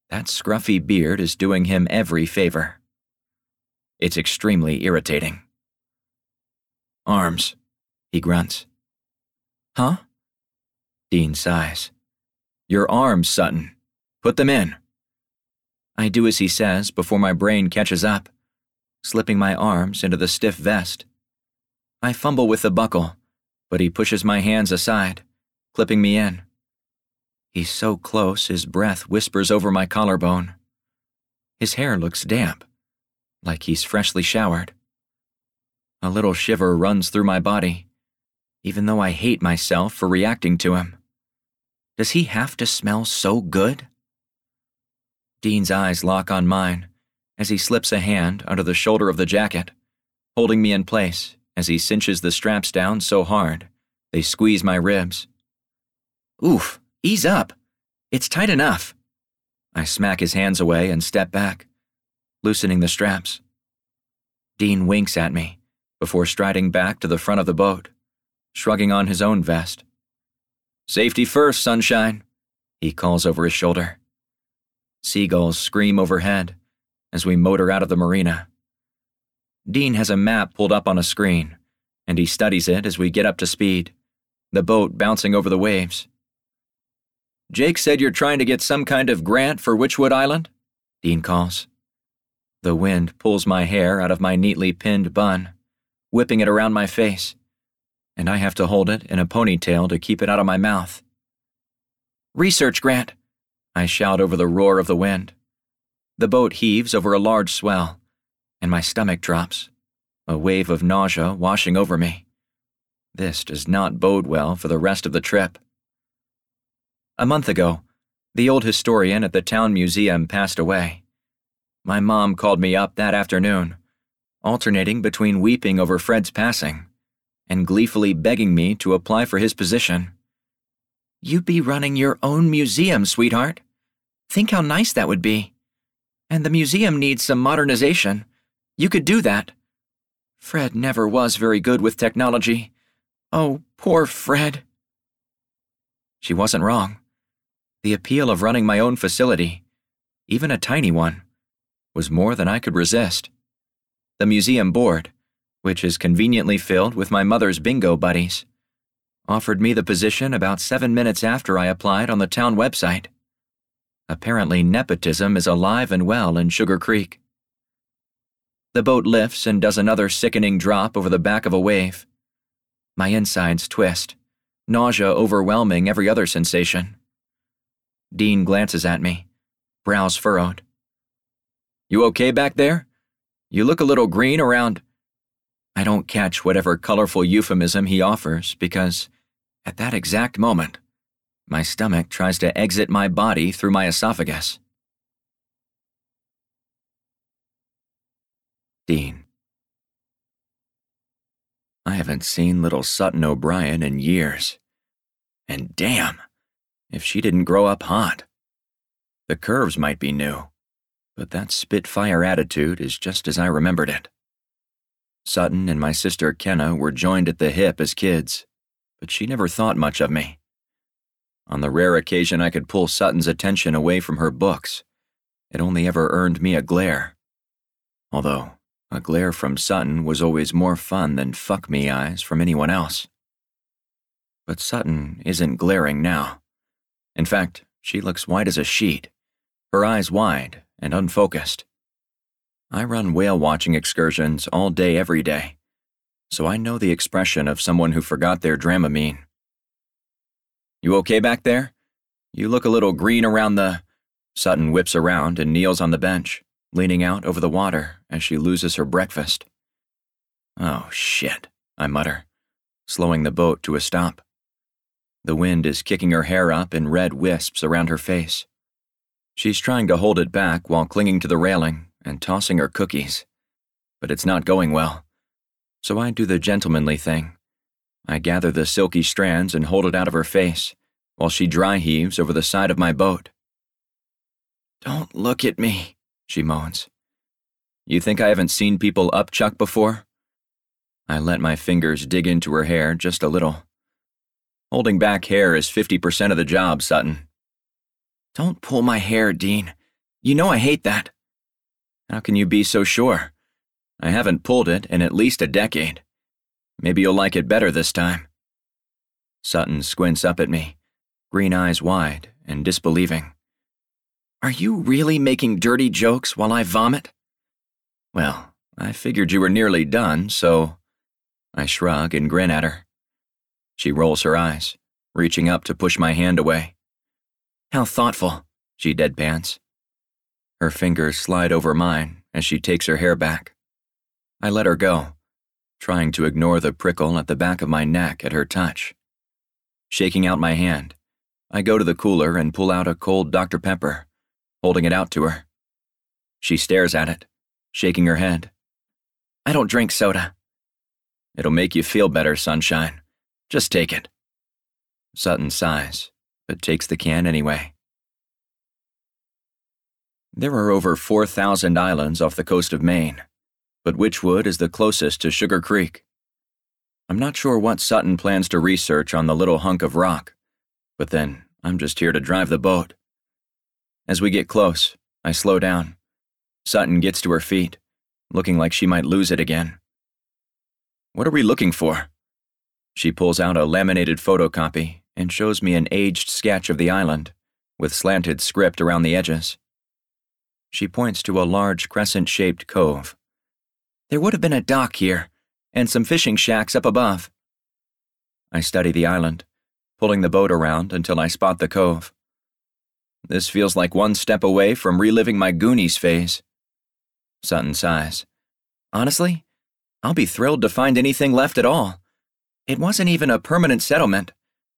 that scruffy beard is doing him every favor. It's extremely irritating. Arms, he grunts. Huh? Dean sighs. Your arms, Sutton. Put them in. I do as he says before my brain catches up, slipping my arms into the stiff vest. I fumble with the buckle, but he pushes my hands aside, clipping me in. He's so close his breath whispers over my collarbone. His hair looks damp, like he's freshly showered. A little shiver runs through my body, even though I hate myself for reacting to him. Does he have to smell so good? Dean's eyes lock on mine as he slips a hand under the shoulder of the jacket, holding me in place as he cinches the straps down so hard they squeeze my ribs. Oof, ease up. It's tight enough. I smack his hands away and step back, loosening the straps. Dean winks at me before striding back to the front of the boat, shrugging on his own vest. Safety first, sunshine, he calls over his shoulder. Seagulls scream overhead as we motor out of the marina. Dean has a map pulled up on a screen, and he studies it as we get up to speed, the boat bouncing over the waves. Jake said you're trying to get some kind of grant for Witchwood Island? Dean calls. The wind pulls my hair out of my neatly pinned bun whipping it around my face, and I have to hold it in a ponytail to keep it out of my mouth. Research grant, I shout over the roar of the wind. The boat heaves over a large swell, and my stomach drops, a wave of nausea washing over me. This does not bode well for the rest of the trip. A month ago, the old historian at the town museum passed away. My mom called me up that afternoon alternating between weeping over Fred's passing and gleefully begging me to apply for his position. You'd be running your own museum, sweetheart. Think how nice that would be. And the museum needs some modernization. You could do that. Fred never was very good with technology. Oh, poor Fred. She wasn't wrong. The appeal of running my own facility, even a tiny one, was more than I could resist. The museum board, which is conveniently filled with my mother's bingo buddies, offered me the position about seven minutes after I applied on the town website. Apparently, nepotism is alive and well in Sugar Creek. The boat lifts and does another sickening drop over the back of a wave. My insides twist, nausea overwhelming every other sensation. Dean glances at me, brows furrowed. You okay back there? You look a little green around. I don't catch whatever colorful euphemism he offers because, at that exact moment, my stomach tries to exit my body through my esophagus. Dean. I haven't seen little Sutton O'Brien in years. And damn, if she didn't grow up hot. The curves might be new but that Spitfire attitude is just as I remembered it. Sutton and my sister Kenna were joined at the hip as kids, but she never thought much of me. on the rare occasion I could pull Sutton's attention away from her books, it only ever earned me a glare. Although, a glare from Sutton was always more fun than fuck me eyes from anyone else. But Sutton isn't glaring now. In fact, she looks white as a sheet, her eyes wide and unfocused. I run whale watching excursions all day, every day, so I know the expression of someone who forgot their dramamine. You okay back there? You look a little green around the. Sutton whips around and kneels on the bench, leaning out over the water as she loses her breakfast. Oh, shit, I mutter, slowing the boat to a stop. The wind is kicking her hair up in red wisps around her face. She's trying to hold it back while clinging to the railing and tossing her cookies, but it's not going well. So I do the gentlemanly thing. I gather the silky strands and hold it out of her face, while she dry heaves over the side of my boat. Don't look at me, she moans. You think I haven't seen people upchuck before? I let my fingers dig into her hair just a little. Holding back hair is 50% of the job, Sutton. Don't pull my hair, Dean. You know I hate that. How can you be so sure? I haven't pulled it in at least a decade. Maybe you'll like it better this time. Sutton squints up at me, green eyes wide and disbelieving. Are you really making dirty jokes while I vomit? Well, I figured you were nearly done, so. I shrug and grin at her. She rolls her eyes, reaching up to push my hand away. How thoughtful, she deadpans. Her fingers slide over mine as she takes her hair back. I let her go, trying to ignore the prickle at the back of my neck at her touch. Shaking out my hand, I go to the cooler and pull out a cold Dr. Pepper, holding it out to her. She stares at it, shaking her head. I don't drink soda. It'll make you feel better, sunshine. Just take it. Sutton sighs, but takes the can anyway. There are over 4,000 islands off the coast of Maine but Witchwood is the closest to Sugar Creek. I'm not sure what Sutton plans to research on the little hunk of rock, but then I'm just here to drive the boat. As we get close, I slow down. Sutton gets to her feet, looking like she might lose it again. What are we looking for? She pulls out a laminated photocopy and shows me an aged sketch of the island, with slanted script around the edges. She points to a large crescent shaped cove. There would have been a dock here, and some fishing shacks up above. I study the island, pulling the boat around until I spot the cove. This feels like one step away from reliving my Goonies phase. Sutton sighs. Honestly, I'll be thrilled to find anything left at all. It wasn't even a permanent settlement,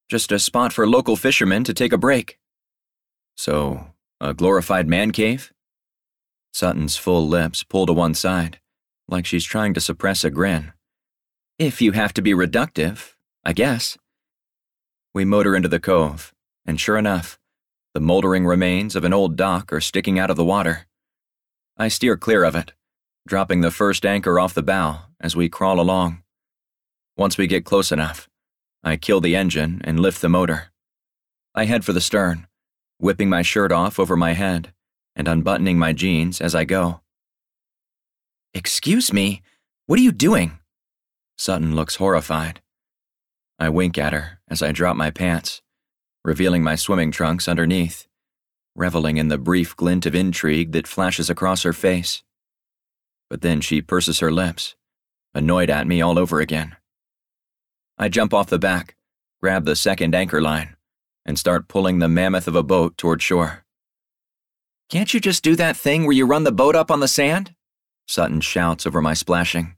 just a spot for local fishermen to take a break. So, a glorified man cave? Sutton's full lips pull to one side like she's trying to suppress a grin. If you have to be reductive, I guess. We motor into the cove, and sure enough, the moldering remains of an old dock are sticking out of the water. I steer clear of it, dropping the first anchor off the bow as we crawl along. Once we get close enough, I kill the engine and lift the motor. I head for the stern, whipping my shirt off over my head and unbuttoning my jeans as I go. Excuse me? What are you doing? Sutton looks horrified. I wink at her as I drop my pants, revealing my swimming trunks underneath, reveling in the brief glint of intrigue that flashes across her face. But then she purses her lips, annoyed at me all over again. I jump off the back, grab the second anchor line, and start pulling the mammoth of a boat toward shore. Can't you just do that thing where you run the boat up on the sand? Sutton shouts over my splashing.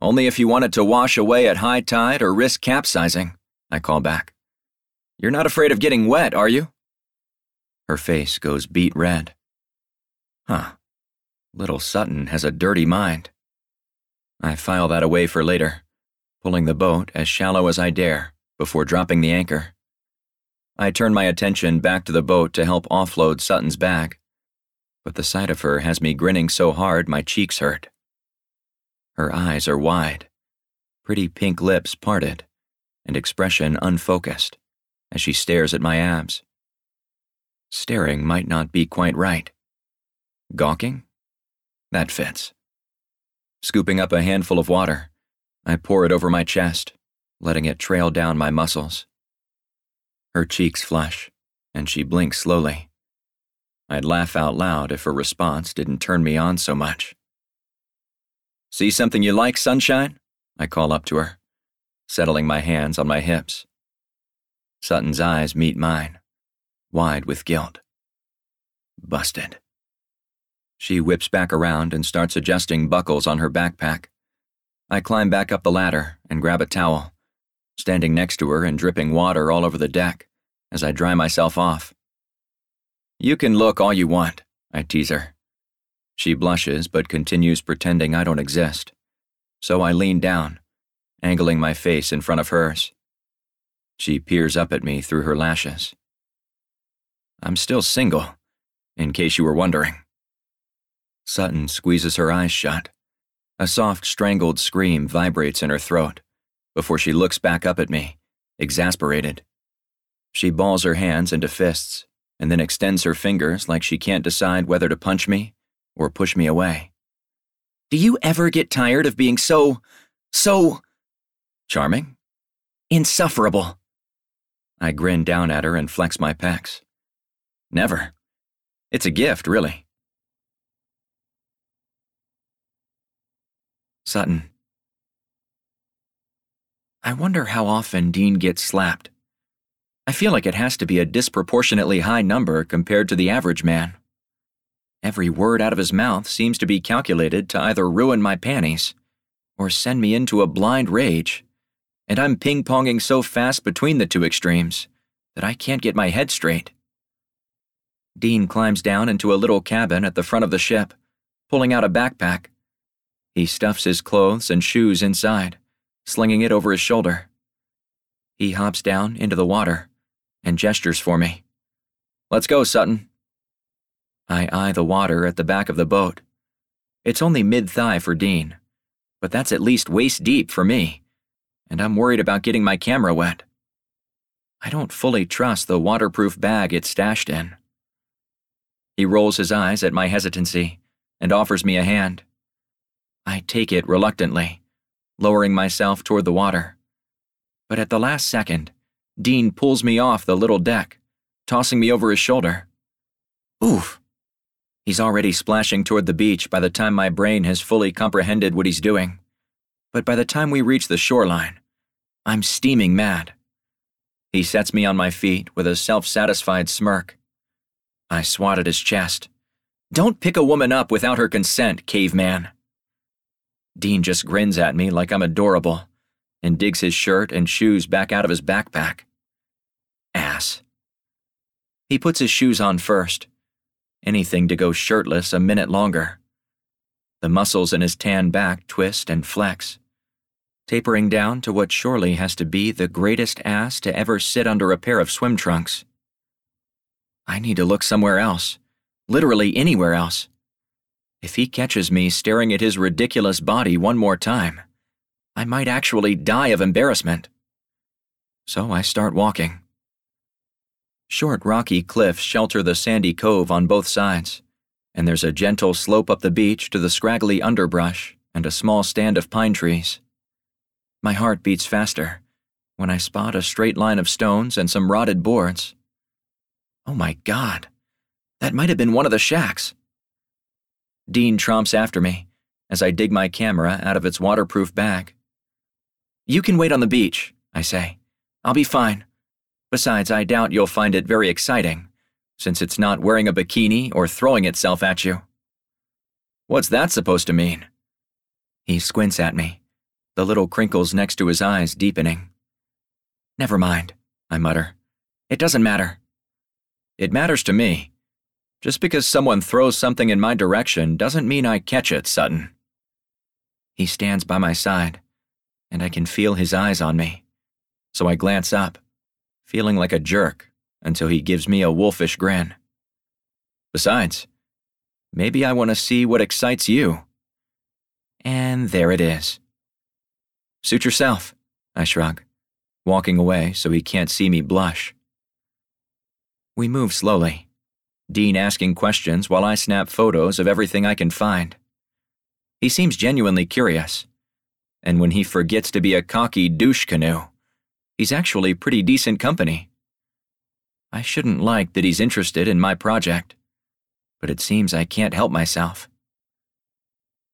Only if you want it to wash away at high tide or risk capsizing, I call back. You're not afraid of getting wet, are you? Her face goes beet red. Huh. Little Sutton has a dirty mind. I file that away for later, pulling the boat as shallow as I dare before dropping the anchor. I turn my attention back to the boat to help offload Sutton's bag but the sight of her has me grinning so hard my cheeks hurt. Her eyes are wide, pretty pink lips parted, and expression unfocused. as she stares at my abs. Staring might not be quite right. Gawking? That fits. Scooping up a handful of water, I pour it over my chest, letting it trail down my muscles. Her cheeks flush, and she blinks slowly. I'd laugh out loud if her response didn't turn me on so much. See something you like, sunshine? I call up to her, settling my hands on my hips. Sutton's eyes meet mine, wide with guilt. Busted. She whips back around and starts adjusting buckles on her backpack. I climb back up the ladder and grab a towel, standing next to her and dripping water all over the deck as I dry myself off. You can look all you want, I tease her. She blushes but continues pretending I don't exist. So I lean down, angling my face in front of hers. She peers up at me through her lashes. I'm still single, in case you were wondering. Sutton squeezes her eyes shut. A soft, strangled scream vibrates in her throat before she looks back up at me, exasperated. She balls her hands into fists and then extends her fingers like she can't decide whether to punch me or push me away. Do you ever get tired of being so, so. charming? Insufferable. I grin down at her and flex my pecs. Never. It's a gift, really. Sutton. I wonder how often Dean gets slapped. I feel like it has to be a disproportionately high number compared to the average man. Every word out of his mouth seems to be calculated to either ruin my panties or send me into a blind rage, and I'm ping ponging so fast between the two extremes that I can't get my head straight. Dean climbs down into a little cabin at the front of the ship, pulling out a backpack. He stuffs his clothes and shoes inside, slinging it over his shoulder. He hops down into the water and gestures for me. Let's go, Sutton. I eye the water at the back of the boat. It's only mid thigh for Dean, but that's at least waist deep for me, and I'm worried about getting my camera wet. I don't fully trust the waterproof bag it's stashed in. He rolls his eyes at my hesitancy and offers me a hand. I take it reluctantly, lowering myself toward the water. But at the last second, Dean pulls me off the little deck, tossing me over his shoulder. Oof. He's already splashing toward the beach by the time my brain has fully comprehended what he's doing. But by the time we reach the shoreline, I'm steaming mad. He sets me on my feet with a self satisfied smirk. I swat at his chest. Don't pick a woman up without her consent, caveman. Dean just grins at me like I'm adorable and digs his shirt and shoes back out of his backpack. Ass. He puts his shoes on first. Anything to go shirtless a minute longer. The muscles in his tan back twist and flex, tapering down to what surely has to be the greatest ass to ever sit under a pair of swim trunks. I need to look somewhere else, literally anywhere else. If he catches me staring at his ridiculous body one more time, I might actually die of embarrassment. So I start walking. Short rocky cliffs shelter the sandy cove on both sides, and there's a gentle slope up the beach to the scraggly underbrush and a small stand of pine trees. My heart beats faster when I spot a straight line of stones and some rotted boards. Oh my god, that might have been one of the shacks. Dean tromps after me as I dig my camera out of its waterproof bag. You can wait on the beach, I say. I'll be fine. Besides, I doubt you'll find it very exciting, since it's not wearing a bikini or throwing itself at you. What's that supposed to mean? He squints at me, the little crinkles next to his eyes deepening. Never mind, I mutter. It doesn't matter. It matters to me. Just because someone throws something in my direction doesn't mean I catch it, Sutton. He stands by my side, and I can feel his eyes on me, so I glance up feeling like a jerk until he gives me a wolfish grin. Besides, maybe I want to see what excites you. And there it is. Suit yourself, I shrug, walking away so he can't see me blush. We move slowly, Dean asking questions while I snap photos of everything I can find. He seems genuinely curious, and when he forgets to be a cocky douche canoe, he's actually pretty decent company. I shouldn't like that he's interested in my project, but it seems I can't help myself.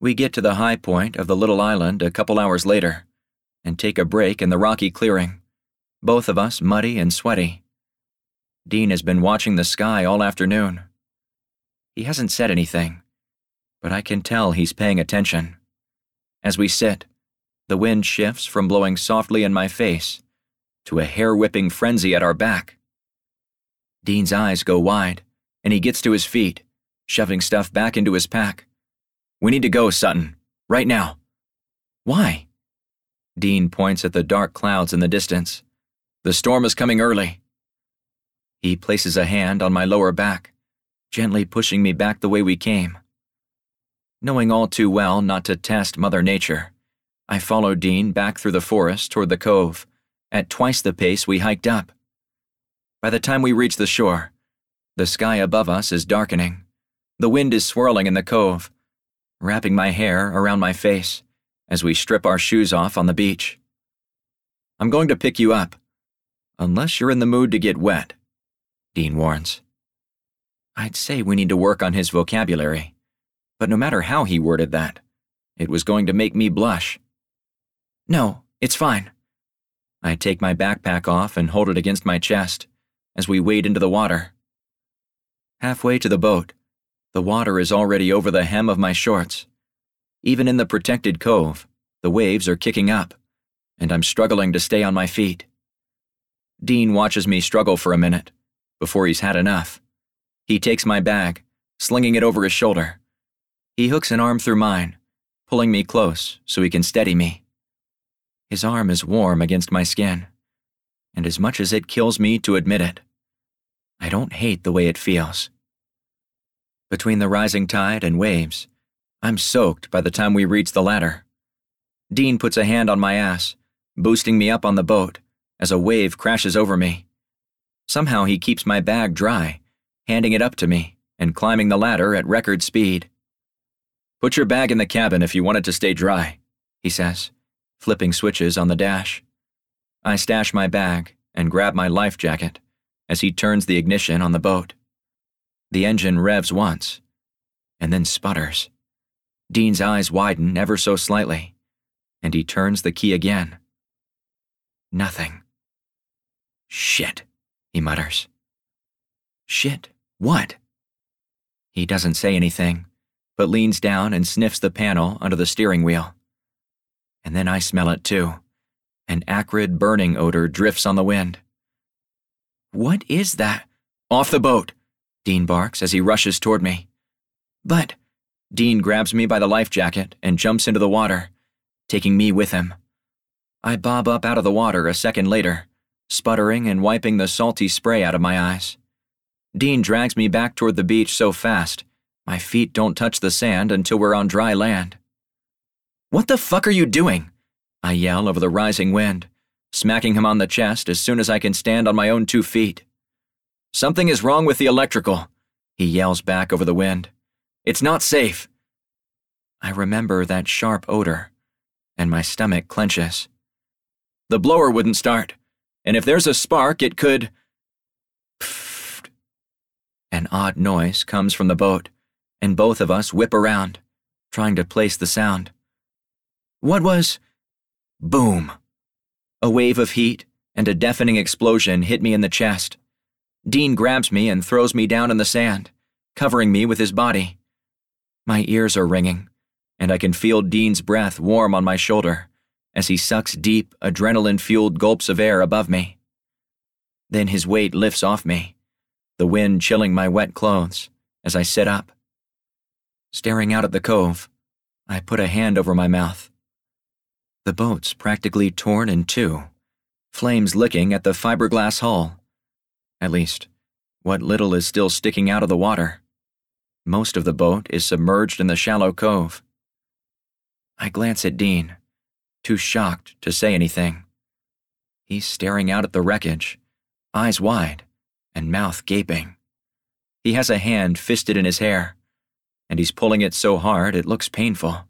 We get to the high point of the little island a couple hours later and take a break in the rocky clearing, both of us muddy and sweaty. Dean has been watching the sky all afternoon. He hasn't said anything, but I can tell he's paying attention. As we sit, the wind shifts from blowing softly in my face to a hair whipping frenzy at our back. Dean's eyes go wide, and he gets to his feet, shoving stuff back into his pack. We need to go, Sutton. Right now. Why? Dean points at the dark clouds in the distance. The storm is coming early. He places a hand on my lower back, gently pushing me back the way we came. Knowing all too well not to test Mother Nature, I follow Dean back through the forest toward the cove, at twice the pace we hiked up. By the time we reach the shore, the sky above us is darkening. The wind is swirling in the cove, wrapping my hair around my face as we strip our shoes off on the beach. I'm going to pick you up, unless you're in the mood to get wet, Dean warns. I'd say we need to work on his vocabulary, but no matter how he worded that, it was going to make me blush. No, it's fine. I take my backpack off and hold it against my chest as we wade into the water. Halfway to the boat, the water is already over the hem of my shorts. Even in the protected cove, the waves are kicking up, and I'm struggling to stay on my feet. Dean watches me struggle for a minute before he's had enough. He takes my bag, slinging it over his shoulder. He hooks an arm through mine, pulling me close so he can steady me. His arm is warm against my skin, and as much as it kills me to admit it, I don't hate the way it feels. Between the rising tide and waves, I'm soaked by the time we reach the ladder. Dean puts a hand on my ass, boosting me up on the boat as a wave crashes over me. Somehow he keeps my bag dry, handing it up to me and climbing the ladder at record speed. Put your bag in the cabin if you want it to stay dry, he says, flipping switches on the dash. I stash my bag and grab my life jacket as he turns the ignition on the boat. The engine revs once, and then sputters. Dean's eyes widen ever so slightly, and he turns the key again. Nothing. Shit, he mutters. Shit, what? He doesn't say anything, but leans down and sniffs the panel under the steering wheel. And then I smell it too. An acrid burning odor drifts on the wind. What is that? Off the boat, Dean barks as he rushes toward me. But, Dean grabs me by the life jacket and jumps into the water, taking me with him. I bob up out of the water a second later, sputtering and wiping the salty spray out of my eyes. Dean drags me back toward the beach so fast, my feet don't touch the sand until we're on dry land. What the fuck are you doing? I yell over the rising wind smacking him on the chest as soon as I can stand on my own two feet. Something is wrong with the electrical, he yells back over the wind. It's not safe. I remember that sharp odor, and my stomach clenches. The blower wouldn't start, and if there's a spark, it could. Pfft. An odd noise comes from the boat, and both of us whip around, trying to place the sound. What was. Boom. A wave of heat and a deafening explosion hit me in the chest. Dean grabs me and throws me down in the sand, covering me with his body. My ears are ringing, and I can feel Dean's breath warm on my shoulder as he sucks deep, adrenaline fueled gulps of air above me. Then his weight lifts off me, the wind chilling my wet clothes as I sit up. Staring out at the cove, I put a hand over my mouth. The boat's practically torn in two, flames licking at the fiberglass hull. At least, what little is still sticking out of the water. Most of the boat is submerged in the shallow cove. I glance at Dean, too shocked to say anything. He's staring out at the wreckage, eyes wide, and mouth gaping. He has a hand fisted in his hair, and he's pulling it so hard it looks painful.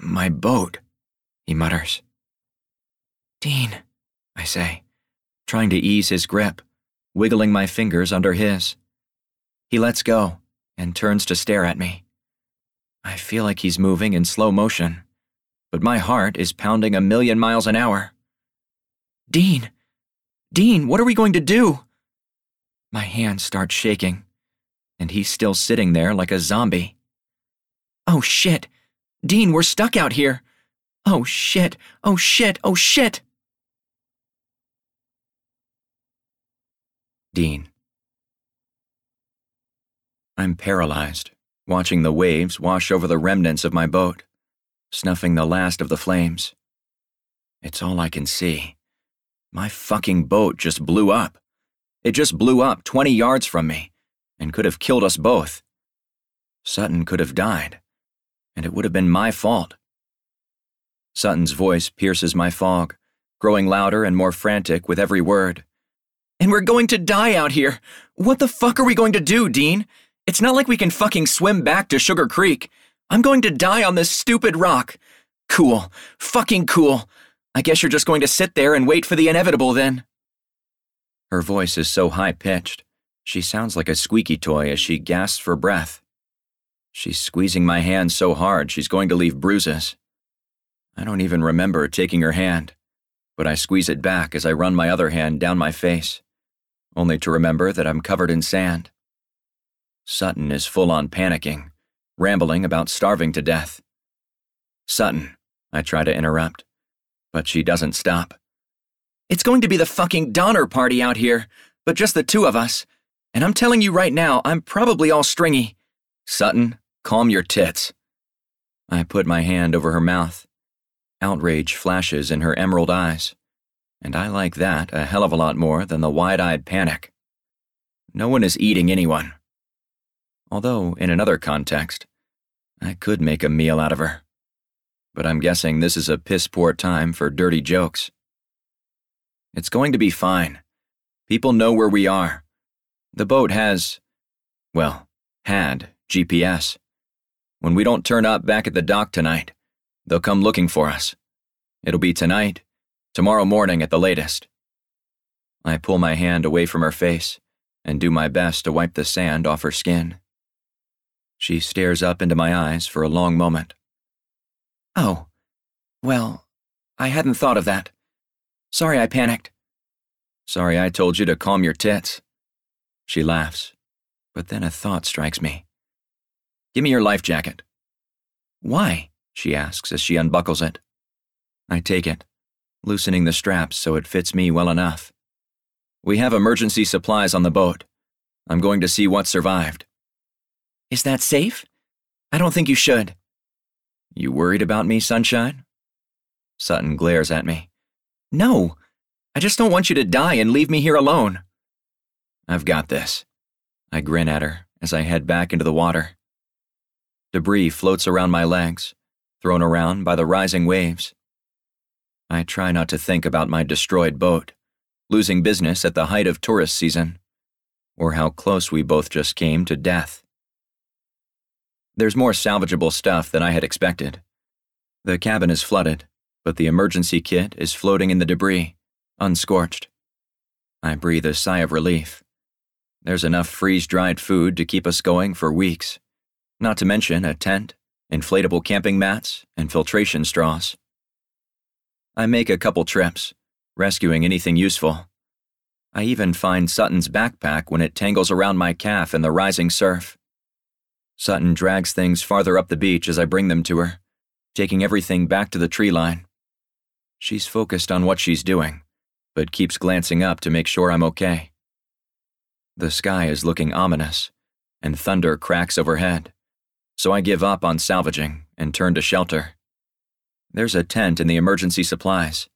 My boat, he mutters. Dean, I say, trying to ease his grip, wiggling my fingers under his. He lets go and turns to stare at me. I feel like he's moving in slow motion, but my heart is pounding a million miles an hour. Dean! Dean, what are we going to do? My hands start shaking, and he's still sitting there like a zombie. Oh shit! Dean, we're stuck out here! Oh shit! Oh shit! Oh shit! Dean. I'm paralyzed, watching the waves wash over the remnants of my boat, snuffing the last of the flames. It's all I can see. My fucking boat just blew up. It just blew up 20 yards from me and could have killed us both. Sutton could have died, and it would have been my fault. Sutton's voice pierces my fog, growing louder and more frantic with every word. And we're going to die out here. What the fuck are we going to do, Dean? It's not like we can fucking swim back to Sugar Creek. I'm going to die on this stupid rock. Cool. Fucking cool. I guess you're just going to sit there and wait for the inevitable then. Her voice is so high pitched, she sounds like a squeaky toy as she gasps for breath. She's squeezing my hand so hard she's going to leave bruises. I don't even remember taking her hand, but I squeeze it back as I run my other hand down my face, only to remember that I'm covered in sand. Sutton is full on panicking, rambling about starving to death. Sutton, I try to interrupt, but she doesn't stop. It's going to be the fucking Donner party out here, but just the two of us. And I'm telling you right now, I'm probably all stringy. Sutton, calm your tits. I put my hand over her mouth. Outrage flashes in her emerald eyes. And I like that a hell of a lot more than the wide eyed panic. No one is eating anyone. Although, in another context, I could make a meal out of her. But I'm guessing this is a piss poor time for dirty jokes. It's going to be fine. People know where we are. The boat has, well, had GPS. When we don't turn up back at the dock tonight, they'll come looking for us. It'll be tonight, tomorrow morning at the latest. I pull my hand away from her face and do my best to wipe the sand off her skin. She stares up into my eyes for a long moment. Oh, well, I hadn't thought of that. Sorry I panicked. Sorry I told you to calm your tits. She laughs, but then a thought strikes me. Give me your life jacket. Why? she asks as she unbuckles it. I take it, loosening the straps so it fits me well enough. We have emergency supplies on the boat. I'm going to see what survived. Is that safe? I don't think you should. You worried about me, Sunshine? Sutton glares at me. No, I just don't want you to die and leave me here alone. I've got this. I grin at her as I head back into the water. Debris floats around my legs, thrown around by the rising waves. I try not to think about my destroyed boat, losing business at the height of tourist season, or how close we both just came to death. There's more salvageable stuff than I had expected. The cabin is flooded, but the emergency kit is floating in the debris, unscorched. I breathe a sigh of relief. There's enough freeze dried food to keep us going for weeks, not to mention a tent, inflatable camping mats, and filtration straws. I make a couple trips, rescuing anything useful. I even find Sutton's backpack when it tangles around my calf in the rising surf. Sutton drags things farther up the beach as I bring them to her, taking everything back to the tree line. She's focused on what she's doing, but keeps glancing up to make sure I'm okay. The sky is looking ominous, and thunder cracks overhead, so I give up on salvaging and turn to shelter. There's a tent in the emergency supplies,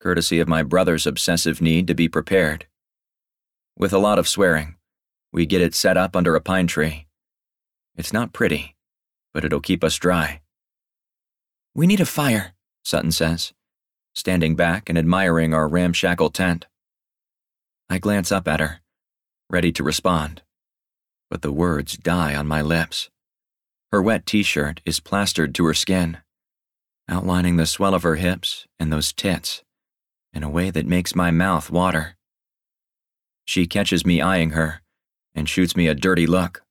courtesy of my brother's obsessive need to be prepared. With a lot of swearing, we get it set up under a pine tree. It's not pretty, but it'll keep us dry. We need a fire, Sutton says standing back and admiring our ramshackle tent. I glance up at her, ready to respond, but the words die on my lips. Her wet t shirt is plastered to her skin, outlining the swell of her hips and those tits in a way that makes my mouth water. She catches me eyeing her and shoots me a dirty look.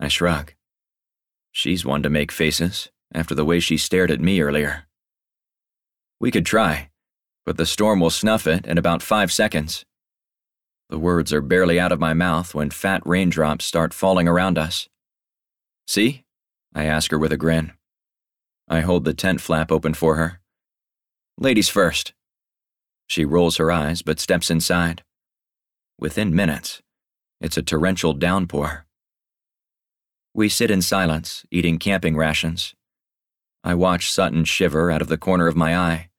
I shrug. She's one to make faces after the way she stared at me earlier. We could try, but the storm will snuff it in about five seconds. The words are barely out of my mouth when fat raindrops start falling around us. See? I ask her with a grin. I hold the tent flap open for her. Ladies first. She rolls her eyes but steps inside. Within minutes, it's a torrential downpour. We sit in silence, eating camping rations. I watch Sutton shiver out of the corner of my eye,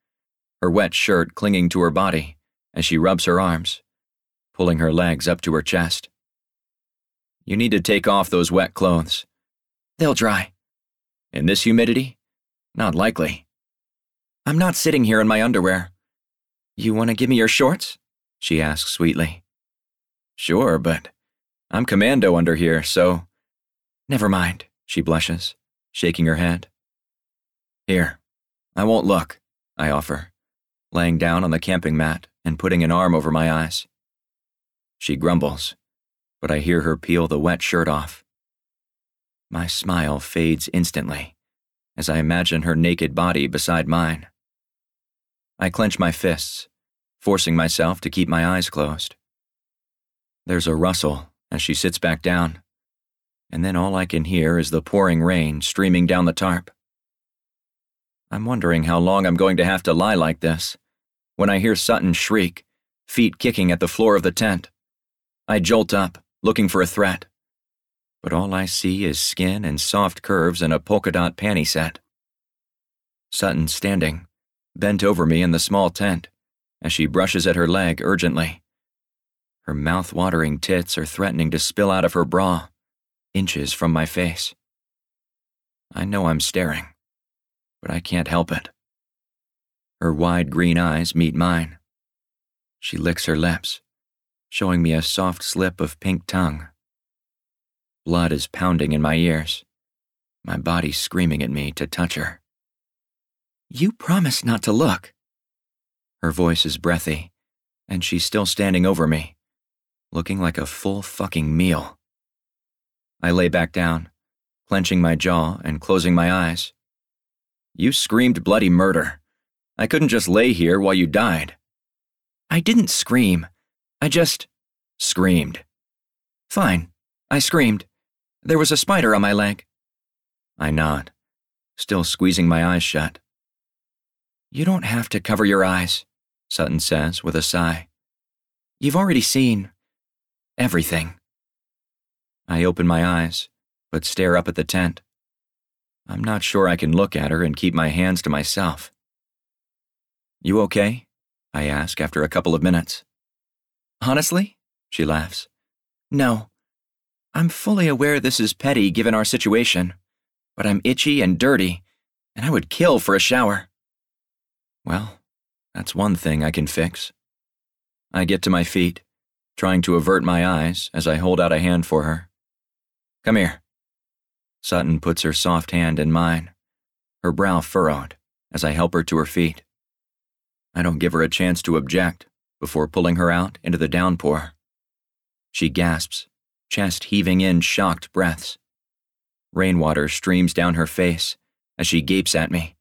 her wet shirt clinging to her body as she rubs her arms, pulling her legs up to her chest. You need to take off those wet clothes. They'll dry. In this humidity? Not likely. I'm not sitting here in my underwear. You want to give me your shorts? She asks sweetly. Sure, but I'm commando under here, so. Never mind, she blushes, shaking her head. Here, I won't look, I offer, laying down on the camping mat and putting an arm over my eyes. She grumbles, but I hear her peel the wet shirt off. My smile fades instantly as I imagine her naked body beside mine. I clench my fists, forcing myself to keep my eyes closed. There's a rustle as she sits back down, and then all I can hear is the pouring rain streaming down the tarp. I'm wondering how long I'm going to have to lie like this when I hear Sutton shriek, feet kicking at the floor of the tent. I jolt up, looking for a threat but all I see is skin and soft curves and a polka dot panty set. Sutton standing, bent over me in the small tent, as she brushes at her leg urgently. Her mouth watering tits are threatening to spill out of her bra, inches from my face. I know I'm staring, but I can't help it. Her wide green eyes meet mine. She licks her lips, showing me a soft slip of pink tongue Blood is pounding in my ears, my body screaming at me to touch her. You promised not to look. Her voice is breathy, and she's still standing over me, looking like a full fucking meal. I lay back down, clenching my jaw and closing my eyes. You screamed bloody murder. I couldn't just lay here while you died. I didn't scream. I just screamed. Fine, I screamed. There was a spider on my leg. I nod, still squeezing my eyes shut. You don't have to cover your eyes, Sutton says with a sigh. You've already seen everything. I open my eyes, but stare up at the tent. I'm not sure I can look at her and keep my hands to myself. You okay? I ask after a couple of minutes. Honestly? She laughs. No, I'm fully aware this is petty given our situation, but I'm itchy and dirty, and I would kill for a shower. Well, that's one thing I can fix. I get to my feet, trying to avert my eyes as I hold out a hand for her. Come here. Sutton puts her soft hand in mine, her brow furrowed as I help her to her feet. I don't give her a chance to object before pulling her out into the downpour. She gasps chest heaving in shocked breaths. Rainwater streams down her face as she gapes at me.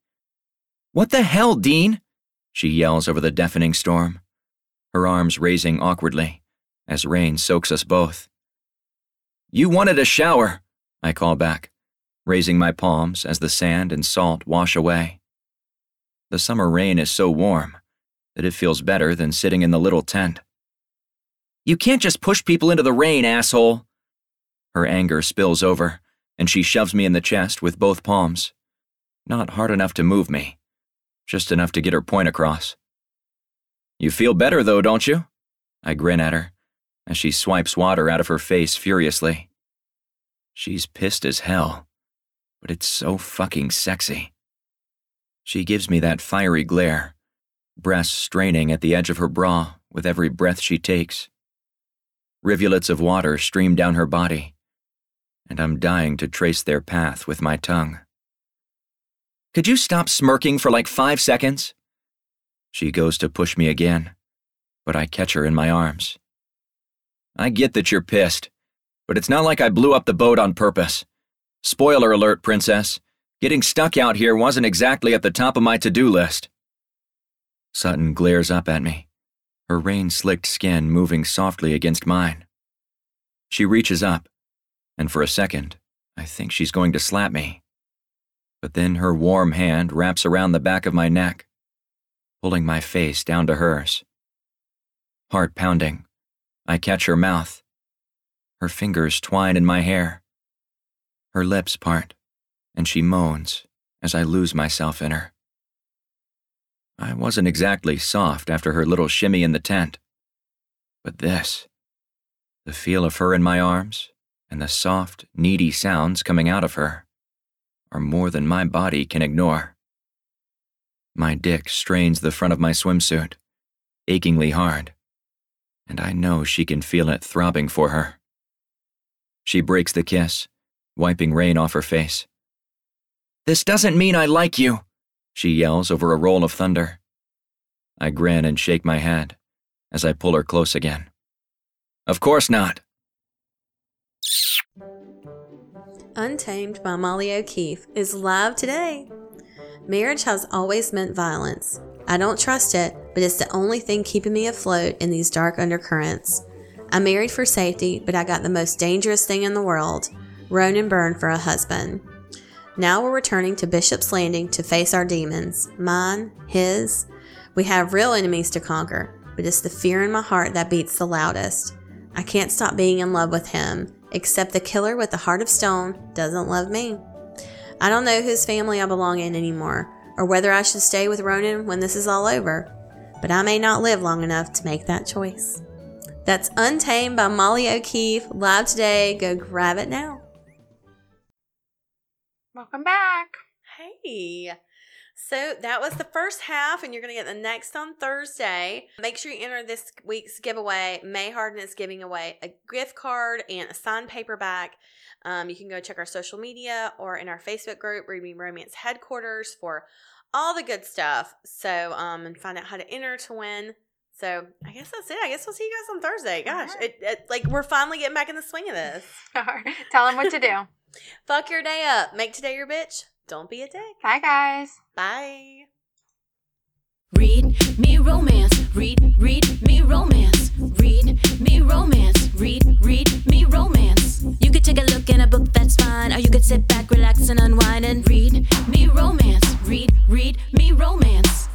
What the hell, Dean? She yells over the deafening storm, her arms raising awkwardly as rain soaks us both. You wanted a shower, I call back, raising my palms as the sand and salt wash away. The summer rain is so warm that it feels better than sitting in the little tent. You can't just push people into the rain, asshole. Her anger spills over, and she shoves me in the chest with both palms. Not hard enough to move me, just enough to get her point across. You feel better, though, don't you? I grin at her as she swipes water out of her face furiously. She's pissed as hell, but it's so fucking sexy. She gives me that fiery glare, breasts straining at the edge of her bra with every breath she takes. Rivulets of water stream down her body, and I'm dying to trace their path with my tongue. Could you stop smirking for like five seconds? She goes to push me again, but I catch her in my arms. I get that you're pissed, but it's not like I blew up the boat on purpose. Spoiler alert, Princess. Getting stuck out here wasn't exactly at the top of my to do list. Sutton glares up at me, her rain slicked skin moving softly against mine. She reaches up, and for a second, I think she's going to slap me. But then her warm hand wraps around the back of my neck, pulling my face down to hers. Heart pounding, I catch her mouth. Her fingers twine in my hair. Her lips part, and she moans as I lose myself in her. I wasn't exactly soft after her little shimmy in the tent. But this, the feel of her in my arms, and the soft, needy sounds coming out of her, are more than my body can ignore. My dick strains the front of my swimsuit, achingly hard, and I know she can feel it throbbing for her. She breaks the kiss, wiping rain off her face. This doesn't mean I like you, she yells over a roll of thunder. I grin and shake my head as I pull her close again. Of course not. Untamed by Molly O'Keefe is live today. Marriage has always meant violence. I don't trust it, but it's the only thing keeping me afloat in these dark undercurrents. I married for safety, but I got the most dangerous thing in the world Ronan Byrne for a husband. Now we're returning to Bishop's Landing to face our demons mine, his. We have real enemies to conquer, but it's the fear in my heart that beats the loudest. I can't stop being in love with him, except the killer with the heart of stone doesn't love me. I don't know whose family I belong in anymore, or whether I should stay with Ronan when this is all over, but I may not live long enough to make that choice. That's Untamed by Molly O'Keefe, live today. Go grab it now. Welcome back. Hey. So that was the first half, and you're going to get the next on Thursday. Make sure you enter this week's giveaway. Mae Harden is giving away a gift card and a signed paperback. Um, you can go check our social media or in our Facebook group, Read Me Romance Headquarters, for all the good stuff. So, um, and find out how to enter to win. So I guess that's it. I guess we'll see you guys on Thursday. Gosh, Alright. it, it, like we're finally getting back in the swing of this. (laughs) Tell them what to do. Fuck your day up. Make today your bitch. Don't be a dick. Bye, guys. Bye. Read me romance. Read, read me romance. Read me romance. Read, read me romance. You could take a look in a book, that's fine. Or you could sit back, relax, and unwind and read me romance. Read, read me romance.